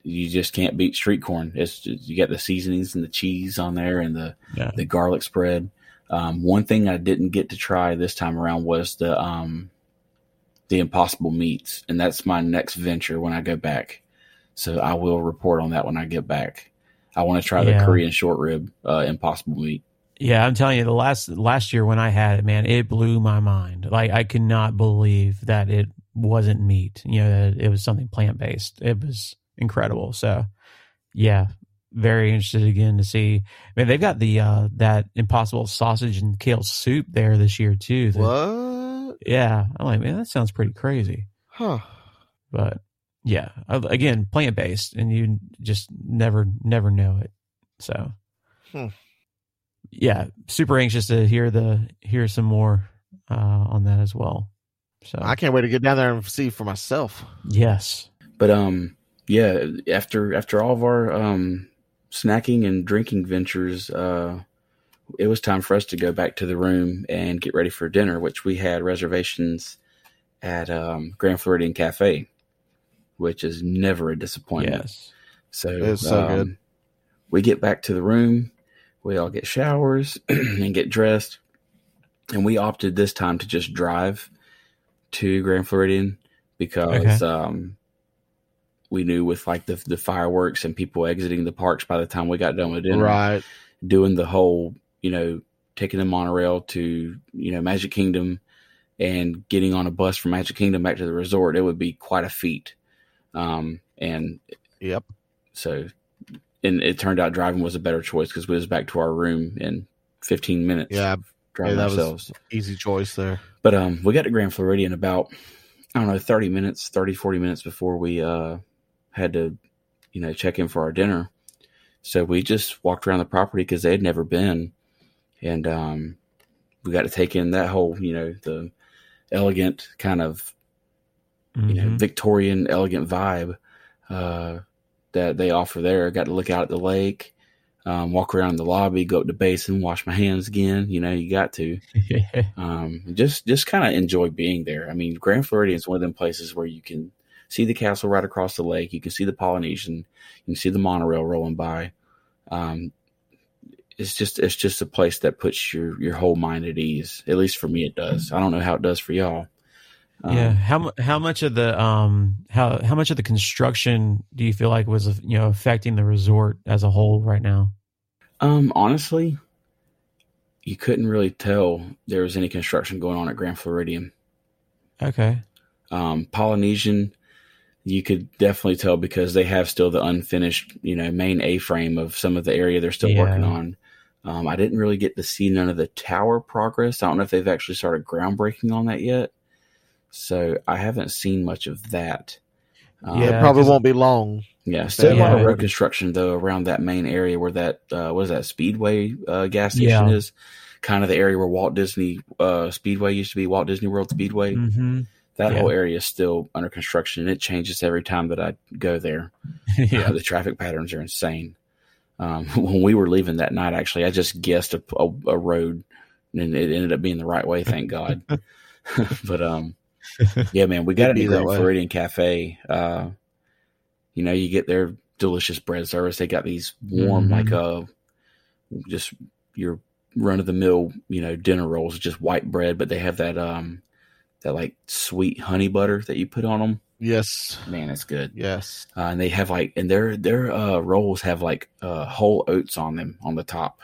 you just can't beat street corn. It's just, you got the seasonings and the cheese on there and the yeah. the garlic spread. Um, one thing I didn't get to try this time around was the um, the Impossible Meats, and that's my next venture when I go back. So I will report on that when I get back. I want to try yeah. the Korean short rib uh, Impossible Meat. Yeah, I'm telling you, the last last year when I had it, man, it blew my mind. Like I could not believe that it wasn't meat. You know, that it was something plant based. It was incredible. So, yeah, very interested again to see. I mean, they've got the uh that Impossible sausage and kale soup there this year too. what? Yeah, I'm like, man, that sounds pretty crazy. Huh. But yeah, again, plant based, and you just never, never know it. So, hmm. yeah, super anxious to hear the hear some more uh, on that as well. So I can't wait to get down there and see for myself. Yes, but um, yeah, after after all of our um snacking and drinking ventures, uh, it was time for us to go back to the room and get ready for dinner, which we had reservations at um, Grand Floridian Cafe, which is never a disappointment. Yes. So, it's so um, good. We get back to the room, we all get showers [CLEARS THROAT] and get dressed, and we opted this time to just drive to Grand Floridian because okay. um, we knew with like the the fireworks and people exiting the parks by the time we got done with dinner, right? Doing the whole you know, taking the monorail to, you know, Magic Kingdom and getting on a bus from Magic Kingdom back to the resort, it would be quite a feat. Um, and yep. So, and it turned out driving was a better choice because we was back to our room in 15 minutes. Yeah. Driving yeah, ourselves. easy choice there. But, um, we got to Grand Floridian about, I don't know, 30 minutes, 30, 40 minutes before we, uh, had to, you know, check in for our dinner. So we just walked around the property because they had never been and um, we got to take in that whole, you know, the elegant kind of, mm-hmm. you know, mm-hmm. Victorian elegant vibe uh, that they offer there. Got to look out at the lake, um, walk around the lobby, go up to basin, wash my hands again. You know, you got to [LAUGHS] um, just just kind of enjoy being there. I mean, Grand Floridian is one of them places where you can see the castle right across the lake. You can see the Polynesian. You can see the monorail rolling by. Um, it's just it's just a place that puts your your whole mind at ease. At least for me, it does. I don't know how it does for y'all. Um, yeah. How how much of the um how how much of the construction do you feel like was you know affecting the resort as a whole right now? Um, honestly, you couldn't really tell there was any construction going on at Grand Floridian. Okay. Um, Polynesian, you could definitely tell because they have still the unfinished, you know, main A-frame of some of the area they're still yeah. working on. Um, I didn't really get to see none of the tower progress. I don't know if they've actually started groundbreaking on that yet. So I haven't seen much of that. Um, yeah, it probably won't be long. Yeah, still yeah. a lot of road construction though around that main area where that uh, what is that Speedway uh, gas station yeah. is, kind of the area where Walt Disney uh, Speedway used to be, Walt Disney World Speedway. Mm-hmm. That yeah. whole area is still under construction, and it changes every time that I go there. [LAUGHS] yeah, the traffic patterns are insane. Um, [LAUGHS] when we were leaving that night, actually, I just guessed a, a, a road, and it ended up being the right way. Thank God. [LAUGHS] but um, [LAUGHS] yeah, man, we got it in Floridian Cafe. Uh, you know, you get their delicious bread service. They got these warm, mm-hmm. like uh, just your run of the mill, you know, dinner rolls, just white bread, but they have that um, that like sweet honey butter that you put on them. Yes, man, it's good. Yes, uh, and they have like, and their their uh, rolls have like uh, whole oats on them on the top.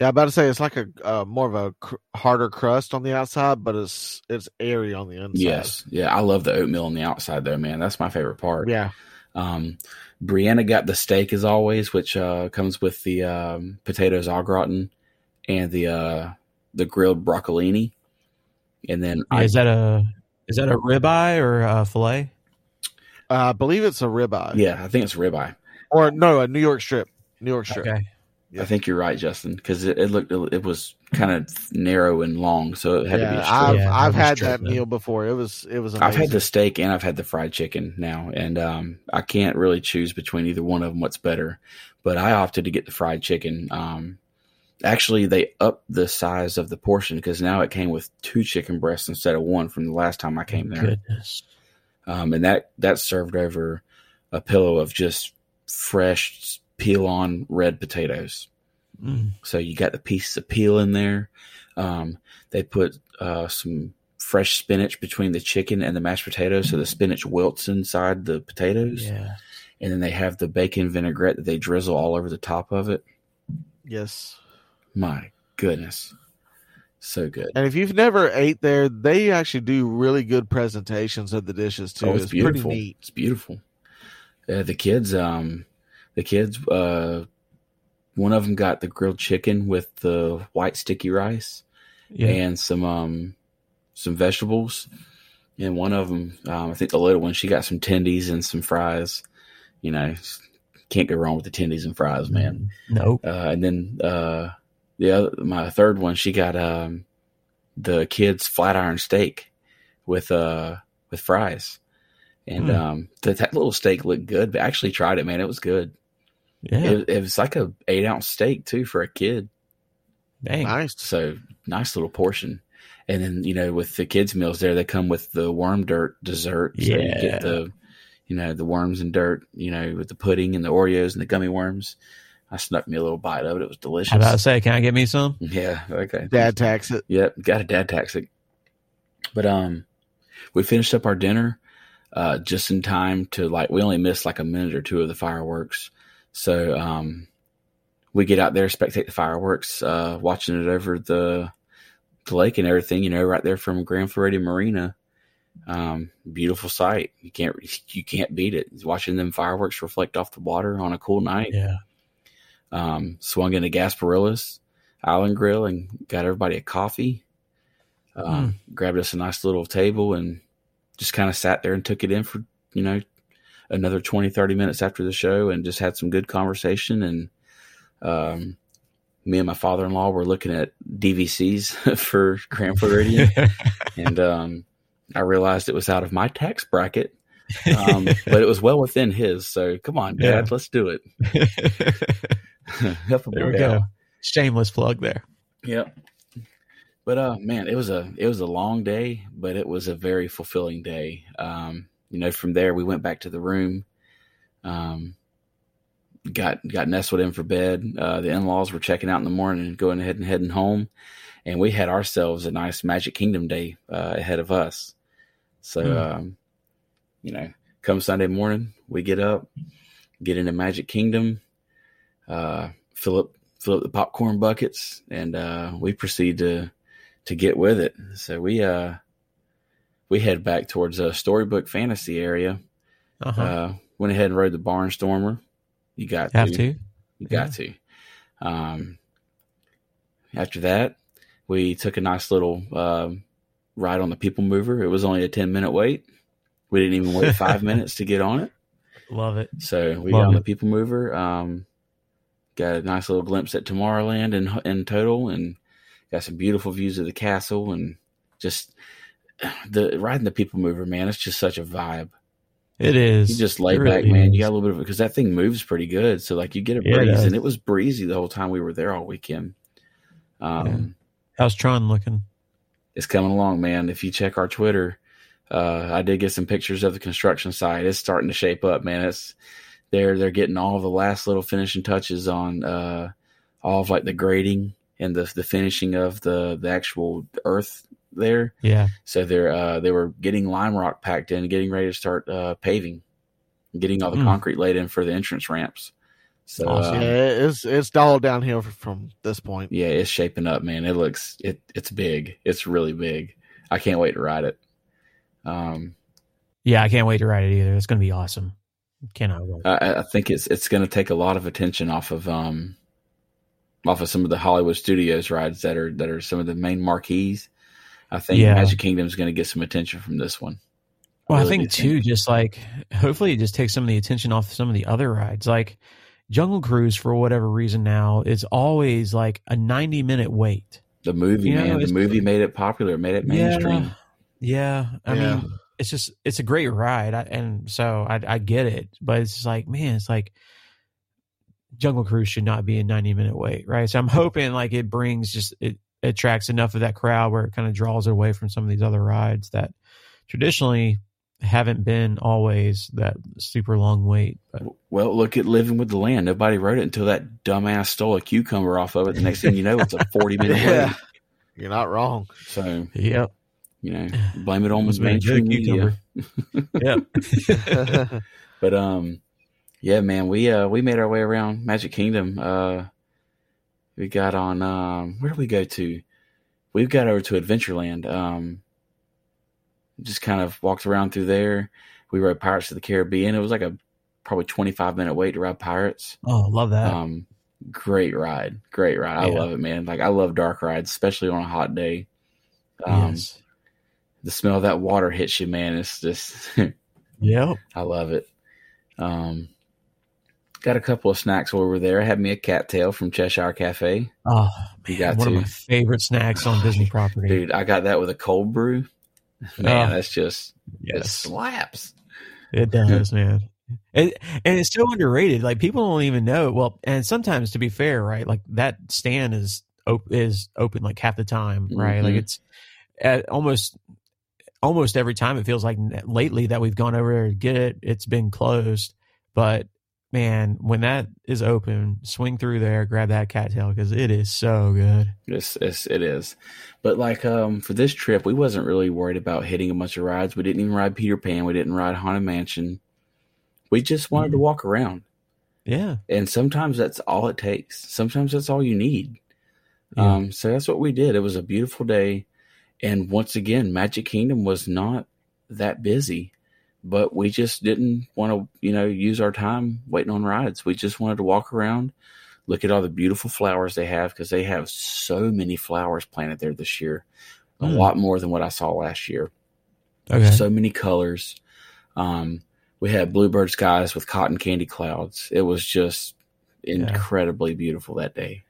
Yeah, I'm about to say it's like a uh, more of a cr- harder crust on the outside, but it's it's airy on the inside. Yes, yeah, I love the oatmeal on the outside though, man. That's my favorite part. Yeah. Um, Brianna got the steak as always, which uh, comes with the um, potatoes au gratin and the uh, the grilled broccolini. And then yeah, I, is that a is that a ribeye or a fillet? Uh, I believe it's a ribeye. Yeah, I think it's ribeye. Or no, a New York strip. New York strip. Okay. Yeah. I think you're right, Justin, because it, it, looked it was kind of narrow and long, so it had yeah, to be. I've yeah, I've had that meal before. It was it was. Amazing. I've had the steak and I've had the fried chicken now, and um, I can't really choose between either one of them. What's better? But I opted to get the fried chicken. Um, actually, they upped the size of the portion because now it came with two chicken breasts instead of one from the last time I came there. Goodness. Um, and that that served over a pillow of just fresh peel on red potatoes. Mm. So you got the pieces of peel in there. Um, they put uh, some fresh spinach between the chicken and the mashed potatoes, so the spinach wilts inside the potatoes. Yeah. And then they have the bacon vinaigrette that they drizzle all over the top of it. Yes. My goodness. So good. And if you've never ate there, they actually do really good presentations of the dishes too. Oh, it's, it's beautiful. pretty neat. It's beautiful. Uh, the kids, um, the kids, uh, one of them got the grilled chicken with the white sticky rice yeah. and some um some vegetables. And one of them, um, I think the little one, she got some tendies and some fries. You know, can't go wrong with the tendies and fries, man. No. Uh, and then uh, the other, my third one, she got um, the kids flat iron steak with uh with fries. And mm. um, that, that little steak looked good. But I actually tried it, man. It was good. Yeah, it, it, was like a eight ounce steak too for a kid. Dang, nice. So nice little portion. And then you know with the kids meals there, they come with the worm dirt dessert. So yeah, you get the you know the worms and dirt. You know with the pudding and the Oreos and the gummy worms. I snuck me a little bite of it. It was delicious. I about to say, can I get me some? Yeah, okay. Dad tax it. Yep, got a dad tax it. But um, we finished up our dinner uh, just in time to like we only missed like a minute or two of the fireworks so um, we get out there, spectate the fireworks, uh, watching it over the the lake and everything. You know, right there from Grand Floridian Marina. Um, beautiful sight. You can't you can't beat it. Watching them fireworks reflect off the water on a cool night. Yeah. Um, swung into Gasparillas Island Grill and got everybody a coffee. Um, mm. Grabbed us a nice little table and just kind of sat there and took it in for you know another 20, 30 minutes after the show and just had some good conversation. And um, me and my father in law were looking at DVCs [LAUGHS] for Grand Floridian. [LAUGHS] and um, I realized it was out of my tax bracket. um, [LAUGHS] but it was well within his. So come on, Dad, yeah. let's do it. there we go. Shameless plug there. Yep. But uh, man, it was a it was a long day, but it was a very fulfilling day. Um, you know, from there we went back to the room. Um, got got nestled in for bed. Uh, the in laws were checking out in the morning, going ahead and heading home, and we had ourselves a nice Magic Kingdom day uh, ahead of us. So, mm. um, you know, come Sunday morning, we get up, get into Magic Kingdom, uh, fill up fill up the popcorn buckets, and uh, we proceed to to get with it. So we uh we head back towards a storybook fantasy area. Uh-huh. Uh, went ahead and rode the Barnstormer. You got Have to. to. You got to. Um, after that, we took a nice little uh, ride on the People Mover. It was only a ten minute wait. We didn't even wait [LAUGHS] five minutes to get on it. Love it. So we Love got on it. the People Mover. Um, got a nice little glimpse at Tomorrowland in in total, and got some beautiful views of the castle, and just [SIGHS] the riding the People Mover. Man, it's just such a vibe. It is. You just lay back, man. You got a little bit of it because that thing moves pretty good. So like you get a breeze, and it was breezy the whole time we were there all weekend. Um, yeah. How's Tron looking? It's coming along, man. If you check our Twitter, uh, I did get some pictures of the construction site. It's starting to shape up, man. It's they're they're getting all the last little finishing touches on uh, all of like the grading and the the finishing of the the actual earth there. Yeah. So they're uh, they were getting lime rock packed in, getting ready to start uh, paving, getting all the mm. concrete laid in for the entrance ramps. So awesome. uh, yeah, it's it's all downhill from this point. Yeah, it's shaping up, man. It looks it it's big. It's really big. I can't wait to ride it. Um, yeah, I can't wait to ride it either. It's going to be awesome. Cannot wait. I, I think it's it's going to take a lot of attention off of um off of some of the Hollywood Studios rides that are that are some of the main marquees. I think yeah. Magic Kingdom is going to get some attention from this one. Well, I, really I think too, think. just like hopefully it just takes some of the attention off some of the other rides. Like Jungle Cruise, for whatever reason now, is always like a ninety minute wait. The movie, you know, man, the movie made it popular, made it mainstream. Yeah, yeah. I yeah. mean, it's just it's a great ride, I, and so I, I get it, but it's just like man, it's like Jungle Cruise should not be a ninety minute wait, right? So I'm hoping like it brings just it attracts enough of that crowd where it kind of draws it away from some of these other rides that traditionally haven't been always that super long wait. But. Well, look at Living with the Land. Nobody wrote it until that dumbass stole a cucumber off of it. The next thing you know, it's a [LAUGHS] 40 minute yeah. wait. You're not wrong. So, yep. You know, blame it on was mainstream media. [LAUGHS] yep. [LAUGHS] but, um, yeah, man, we, uh, we made our way around Magic Kingdom. Uh, we got on um, where do we go to? We've got over to Adventureland. Um, just kind of walked around through there. We rode Pirates of the Caribbean. It was like a probably 25 minute wait to ride Pirates. Oh, love that. Um, great ride. Great ride. Yeah. I love it, man. Like I love dark rides, especially on a hot day. Um, yes. the smell of that water hits you, man. It's just, [LAUGHS] yeah, I love it. Um, Got a couple of snacks while we were there. I had me a cattail from Cheshire Cafe. Oh, man, got one to. of my favorite snacks on Disney property. Dude, I got that with a cold brew. Man, oh, that's just yes. it slaps. It does, man. And, and it's so underrated. Like people don't even know. Well, and sometimes to be fair, right? Like that stand is op- is open like half the time, right? Mm-hmm. Like it's at almost almost every time it feels like lately that we've gone over there to get it, it's been closed. But man, when that is open, swing through there, grab that cattail because it is so good. Yes, yes, it is. But like um, for this trip, we wasn't really worried about hitting a bunch of rides. We didn't even ride Peter Pan. We didn't ride Haunted Mansion. We just wanted mm-hmm. to walk around. Yeah, and sometimes that's all it takes. Sometimes that's all you need. Yeah. Um, so that's what we did. It was a beautiful day, and once again, Magic Kingdom was not that busy but we just didn't want to, you know, use our time waiting on rides. We just wanted to walk around, look at all the beautiful flowers they have because they have so many flowers planted there this year, a mm. lot more than what I saw last year. Okay. So many colors. Um, we had bluebird skies with cotton candy clouds. It was just incredibly yeah. beautiful that day.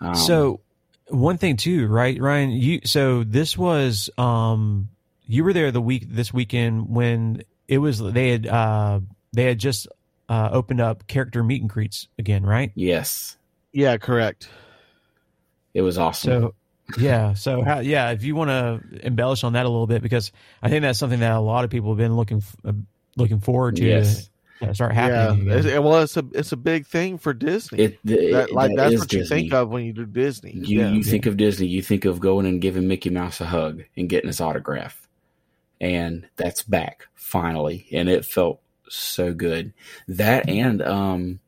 Um, so one thing too, right, Ryan? You so this was um you were there the week this weekend when it was they had uh, they had just uh, opened up character meet and greets again, right? Yes. Yeah, correct. It was awesome. So yeah, so how, yeah, if you want to embellish on that a little bit, because I think that's something that a lot of people have been looking uh, looking forward to. Yes. start happening. Yeah, well, it's a it's a big thing for Disney. It, it, that, like that that's what Disney. you think of when you do Disney. You yeah. you think of Disney, you think of going and giving Mickey Mouse a hug and getting his autograph. And that's back finally, and it felt so good. That and um,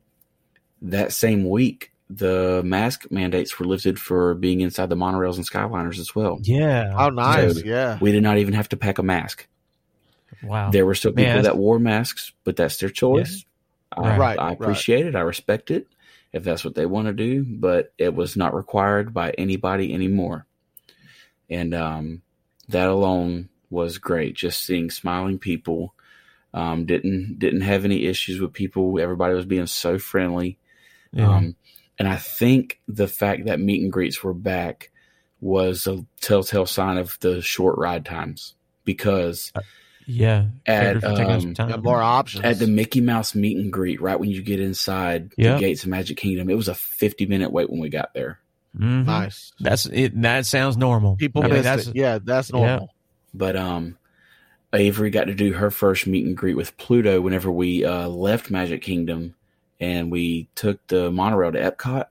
that same week, the mask mandates were lifted for being inside the monorails and Skyliners as well. Yeah. How nice. So yeah. We did not even have to pack a mask. Wow. There were still people Man, that wore masks, but that's their choice. Yeah. I, right, I appreciate right. it. I respect it if that's what they want to do, but it was not required by anybody anymore. And um, that alone was great. Just seeing smiling people. Um, didn't didn't have any issues with people. Everybody was being so friendly. Yeah. Um, and I think the fact that meet and greets were back was a telltale sign of the short ride times because uh, yeah at um, more options at the Mickey Mouse meet and greet right when you get inside yep. the gates of Magic Kingdom it was a 50 minute wait when we got there mm-hmm. nice that's it that sounds normal people I mean, that's, it. yeah that's normal yeah. But um Avery got to do her first meet and greet with Pluto whenever we uh, left Magic Kingdom and we took the monorail to Epcot.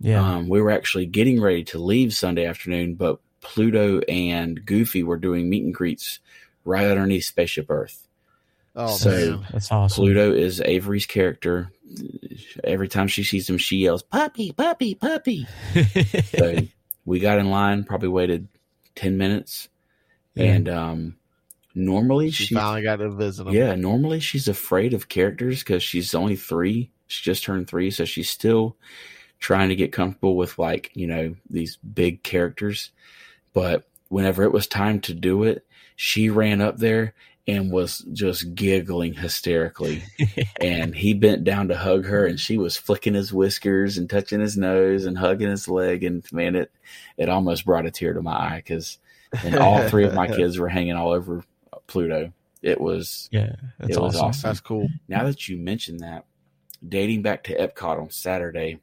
Yeah. Um, we were actually getting ready to leave Sunday afternoon, but Pluto and Goofy were doing meet and greets right underneath Spaceship Earth. Oh, so man. that's awesome. Pluto is Avery's character. Every time she sees him, she yells, "Puppy, puppy, puppy!" [LAUGHS] so we got in line, probably waited ten minutes, yeah. and um, Normally, she, she finally got to visit him. Yeah, normally she's afraid of characters because she's only three. She just turned three, so she's still trying to get comfortable with like you know these big characters. But whenever it was time to do it, she ran up there and was just giggling hysterically. [LAUGHS] and he bent down to hug her, and she was flicking his whiskers and touching his nose and hugging his leg. And man, it it almost brought a tear to my eye because all three of my [LAUGHS] kids were hanging all over Pluto. It was yeah, it was awesome. awesome. That's cool. Now that you mentioned that, dating back to Epcot on Saturday,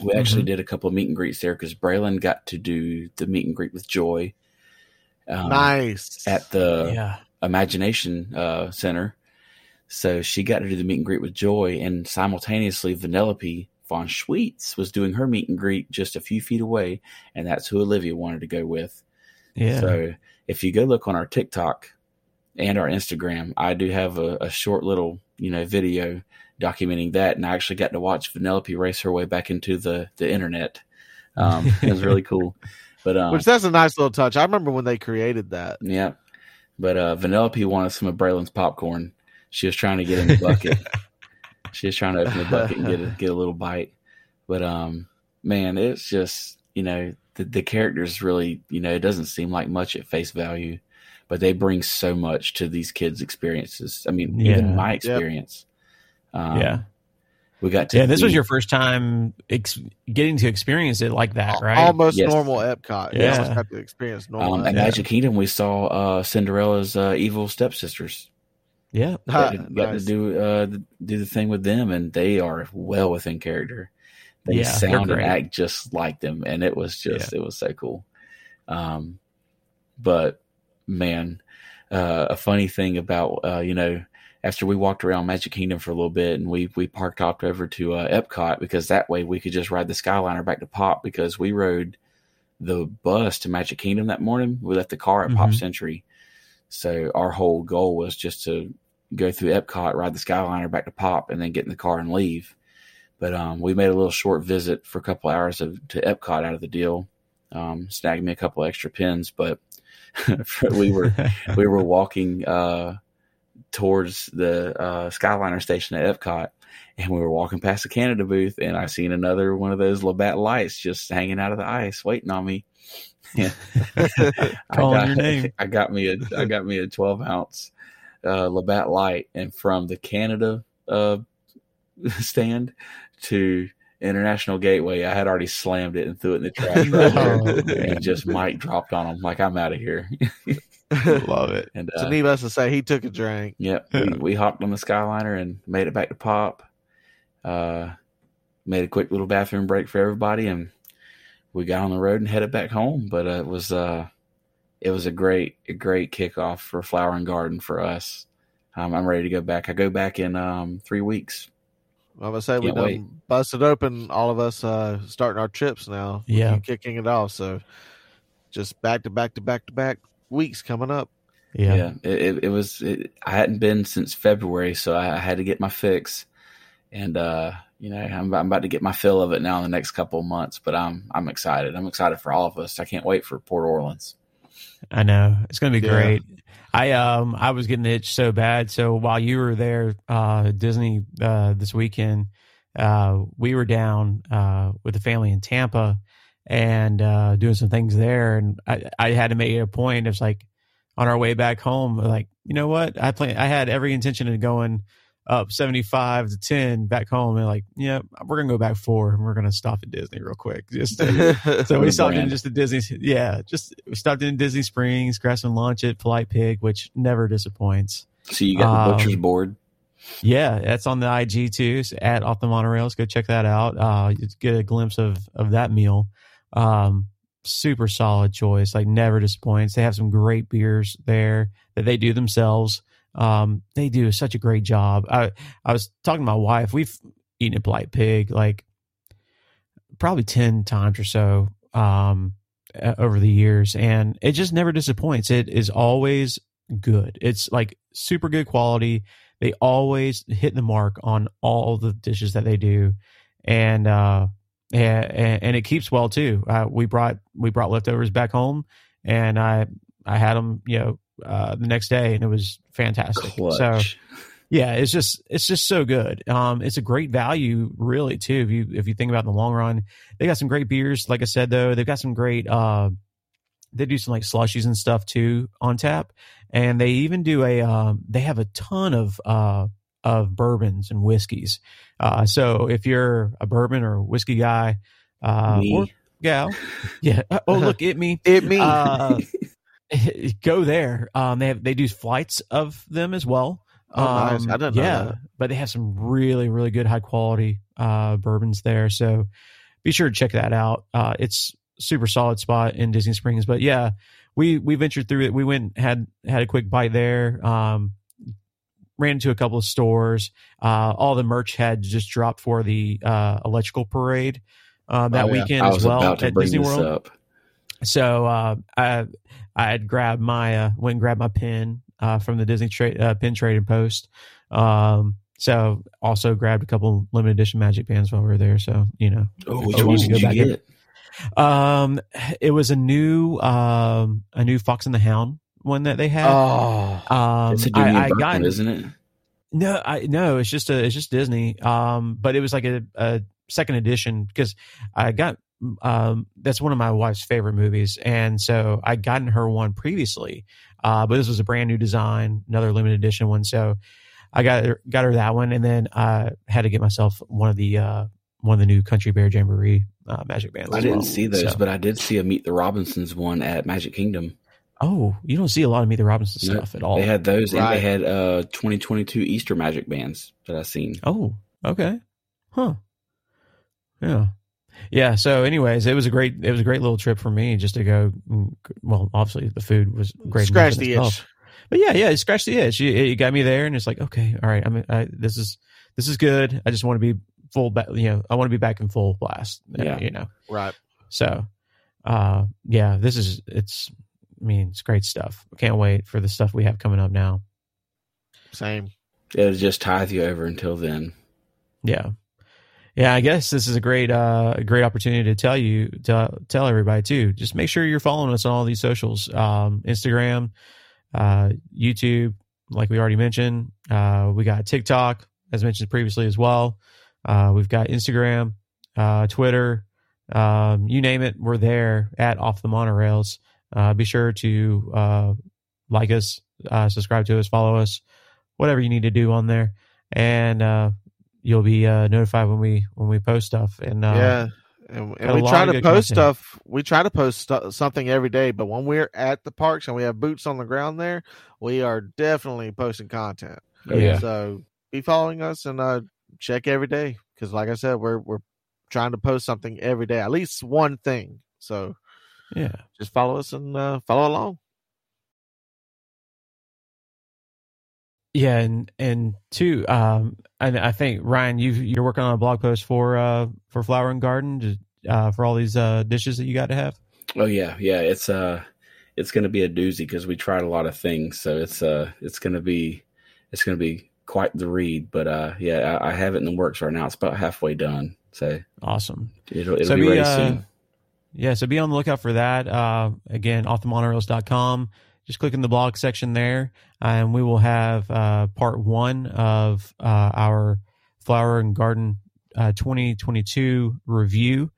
we mm-hmm. actually did a couple of meet and greets there because Braylon got to do the meet and greet with Joy. Um, nice at the yeah. Imagination uh, Center. So she got to do the meet and greet with Joy, and simultaneously, Vanellope von Schweetz was doing her meet and greet just a few feet away, and that's who Olivia wanted to go with. Yeah. So if you go look on our TikTok, and our Instagram. I do have a, a, short little, you know, video documenting that, and I actually got to watch Vanellope race her way back into the the internet. Um, it was really cool. But um, which that's a nice little touch. I remember when they created that. Yeah, but uh, Vanellope wanted some of Braylon's popcorn. She was trying to get in the bucket. [LAUGHS] she was trying to open the bucket and get a, get a little bite. But um, man, it's just you know the the characters really you know it doesn't seem like much at face value but they bring so much to these kids' experiences. I mean, yeah. even my experience. Yep. Um, yeah. We got to yeah. This was your first time ex- getting to experience it like that, right? Almost yes. normal Epcot. Yeah, almost got to experience normal. Um, at Magic Kingdom, we saw uh, Cinderella's uh, evil stepsisters. Yeah, got, to, got nice. to do uh, do the thing with them, and they are well within character. They yeah, sound and act just like them, and it was just yeah. it was so cool. Um, but man, uh, a funny thing about uh, you know after we walked around Magic Kingdom for a little bit and we we parked hopped over to uh, Epcot because that way we could just ride the Skyliner back to Pop because we rode the bus to Magic Kingdom that morning. We left the car at mm-hmm. Pop Century, so our whole goal was just to go through Epcot, ride the Skyliner back to Pop, and then get in the car and leave. But um, we made a little short visit for a couple hours of, to Epcot out of the deal. Um, snagged me a couple extra pins, but [LAUGHS] we were [LAUGHS] we were walking uh, towards the uh, Skyliner station at Epcot, and we were walking past the Canada booth, and I seen another one of those Labatt lights just hanging out of the ice, waiting on me. [LAUGHS] Yeah. I got, your name. I got me a I got me a twelve ounce uh, Labatt light, and from the Canada uh, stand to International Gateway, I had already slammed it and threw it in the trash [LAUGHS] right and just mic dropped on him like I'm out of here. [LAUGHS] Love it. And uh, so needless to say, he took a drink. Yep, we, we, hopped on the Skyliner and made it back to Pop. Uh, made a quick little bathroom break for everybody, and we got on the road and headed back home. But uh, it was uh, it was a great a great kickoff for Flower and Garden for us. Um, I'm ready to go back. I go back in um, three weeks. I would say we done busted open all of us uh, starting our trips now. Yeah, kicking it off. So just back to back to back to back weeks coming up. Yeah, yeah it, it was. It, I hadn't been since February, so I, I had to get my fix, and uh, you know, I'm, I'm, about to get my fill of it now in the next couple of months. But I'm I'm excited. I'm excited for all of us. I can't wait for Port Orleans. I know it's going to be yeah. great. I um I was getting itch so bad. So while you were there, uh, Disney uh, this weekend, uh, we were down uh, with the family in Tampa and uh, doing some things there, and I I had to make it a point. It's like on our way back home, like you know what, I plan. I had every intention of going up 75 to 10 back home and like yeah we're gonna go back four and we're gonna stop at disney real quick. Just to, [LAUGHS] [LAUGHS] so we stopped in just at disney yeah just we stopped in disney springs grass and lunch at polite pig which never disappoints. So you got the um, butcher's board? yeah that's on the ig too so at off the monorails. Go check that out. Uh get a glimpse of of that meal. Um super solid choice like never disappoints. They have some great beers there that they do themselves um, they do such a great job. I I was talking to my wife. We've eaten a Polite Pig like probably ten times or so um, over the years, and it just never disappoints. It is always good. It's like super good quality. They always hit the mark on all the dishes that they do, and uh, and, and it keeps well too. Uh, we brought we brought leftovers back home, and I I had them you know uh, the next day, and it was fantastic. Clutch. So yeah, it's just it's just so good. Um, it's a great value, really, too. If you if you think about in the long run, they got some great beers. Like I said, though, they've got some great. Uh, they do some like slushies and stuff too on tap, and they even do a. Um, they have a ton of uh of bourbons and whiskeys. Uh, so if you're a bourbon or whiskey guy, uh, or gal, yeah. Oh, look, it me, [LAUGHS] it me. Uh, [LAUGHS] go there. Um, they have they do flights of them as well. Oh, um, nice. I don't know. yeah, but they have some really really good high quality uh, bourbons there. So be sure to check that out. Uh, it's super solid spot in Disney Springs. But yeah, we we ventured through it. We went had had a quick bite there. Um, ran into a couple of stores. Uh, all the merch had just dropped for the uh, electrical parade uh, that oh, yeah. weekend as well at Disney World. Up. So uh, I I had grabbed my uh, went and grabbed my pin uh, from the Disney trade uh, pin trading post. Um, so also grabbed a couple limited edition Magic bands while we were there. So you know, oh, which ones did you get? Um, it was a new um a new Fox and the Hound one that they had. Oh, um, it's a I, I got isn't it? No, I no, it's just a it's just Disney. Um, but it was like a, a second edition because I got um, that's one of my wife's favorite movies, and so I'd gotten her one previously, uh, but this was a brand new design, another limited edition one. So I got her, got her that one, and then I had to get myself one of the uh, one of the new Country Bear Jamboree uh, Magic Bands. I didn't well. see those, so. but I did see a Meet the Robinsons one at Magic Kingdom. Oh, you don't see a lot of Meet the Robinsons no, stuff at all. They had those, right. and they had uh 2022 Easter Magic bands that I seen. Oh, okay, huh? Yeah. Yeah. So, anyways, it was a great it was a great little trip for me just to go. Mm, well, obviously the food was great. Scratch the itch. But yeah, yeah, it scratched the itch. It, it, got me there, and it's like, okay, all right, I'm. I, this is this is good. I just want to be full. Back, you know, I want to be back in full blast. Yeah. You know. Right. So, uh, yeah, this is it's. I mean, it's great stuff. Can't wait for the stuff we have coming up now. Same. It'll just tithe you over until then. Yeah. Yeah, I guess this is a great, uh, great opportunity to tell you, to tell everybody too. Just make sure you're following us on all these socials, um, Instagram, uh, YouTube, like we already mentioned. Uh, we got TikTok, as mentioned previously as well. Uh, we've got Instagram, uh, Twitter, um, you name it, we're there at Off the Monorails. Uh, be sure to uh, like us, uh, subscribe to us, follow us, whatever you need to do on there. And uh, you'll be uh, notified when we when we post stuff. And uh, yeah, and, and we try to post content. stuff. We try to post st- something every day, but when we're at the parks and we have boots on the ground there, we are definitely posting content. Oh, yeah. So be following us and uh, check every day because, like I said, we're we're trying to post something every day, at least one thing. So yeah, just follow us and uh, follow along. Yeah, and and two, um, and I think Ryan, you you're working on a blog post for uh for Flower and Garden, uh, for all these uh dishes that you got to have. Oh yeah, yeah. It's uh, it's going to be a doozy because we tried a lot of things. So it's uh it's going to be it's to be quite the read. But uh yeah, I, I, have it in the works right now. It's about halfway done. So awesome. It'll, it'll so be, be ready uh, soon. Yeah, so be on the lookout for that. Uh, again, offthemonorails.com. Just click in the blog section there, and we will have uh, part one of uh, our flower and garden uh, 2022 review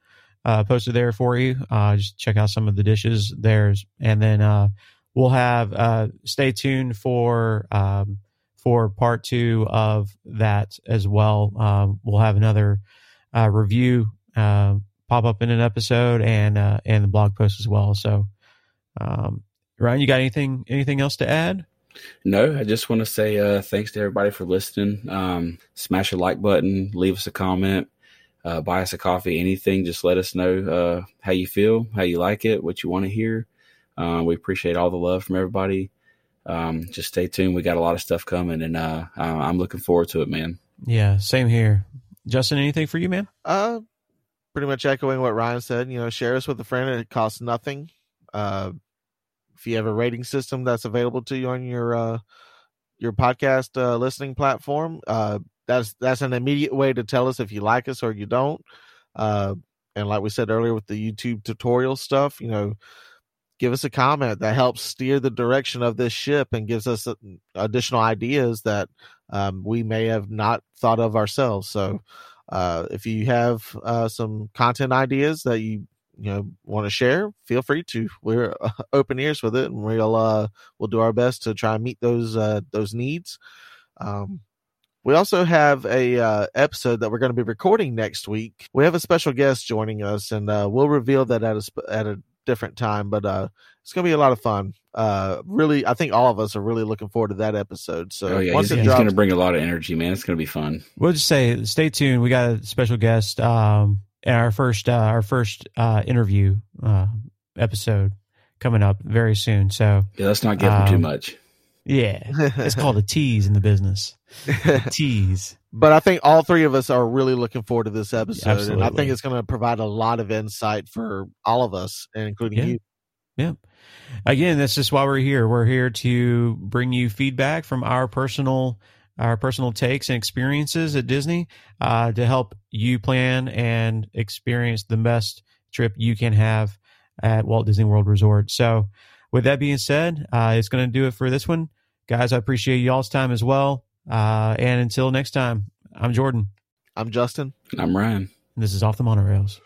uh, posted there for you. Uh, just check out some of the dishes there, and then uh, we'll have stay tuned for um, for part two of that as well. Um, we'll have another review pop up in an episode and and the blog post as well. So, um, Ryan, you got anything anything else to add? No, I just want to say uh, thanks to everybody for listening. Um, smash a like button, leave us a comment, uh, buy us a coffee, anything. Just let us know uh, how you feel, how you like it, what you want to hear. Uh, we appreciate all the love from everybody. Um, just stay tuned. We got a lot of stuff coming, and uh, I'm looking forward to it, man. Yeah, same here. Justin, anything for you, man? Uh, pretty much echoing what Ryan said. You know, share us with a friend. It costs nothing. Uh, if you have a rating system that's available to you on your uh, your podcast uh, listening platform, uh, that's that's an immediate way to tell us if you like us or you don't. Uh, and like we said earlier with the YouTube tutorial stuff, you know, give us a comment that helps steer the direction of this ship and gives us uh, additional ideas that um, we may have not thought of ourselves. So, uh, if you have uh, some content ideas that you you know want to share, feel free to. We're uh, [LAUGHS] open ears with it, and we'll uh, we'll do our best to try and meet those uh, those needs. Um, we also have a uh, episode that we're going to be recording next week. We have a special guest joining us, and uh, we'll reveal that at a at a different time. But uh, it's going to be a lot of fun. Uh, really, I think all of us are really looking forward to that episode. So oh, yeah, he's, he's going to bring a lot of energy, man. It's going to be fun. We'll just say, stay tuned. We got a special guest. Um, in our first uh, our first uh, interview uh, episode coming up very soon. So yeah, let's not give um, too much. Yeah, it's called a [LAUGHS] tease in the business. [LAUGHS] tease. But I think all three of us are really looking forward to this episode, Absolutely. and I think it's going to provide a lot of insight for all of us, including yeah. you. Yeah. Again, that's just why we're here. We're here to bring you feedback from our personal our personal takes and experiences at Disney uh, to help you plan and experience the best trip you can have at Walt Disney World Resort. So, with that being said, uh, it's going to do it for this one. Guys, I appreciate y'all's time as well. Uh, and until next time, I'm Jordan. I'm Justin. I'm Ryan. And this is Off the Monorails.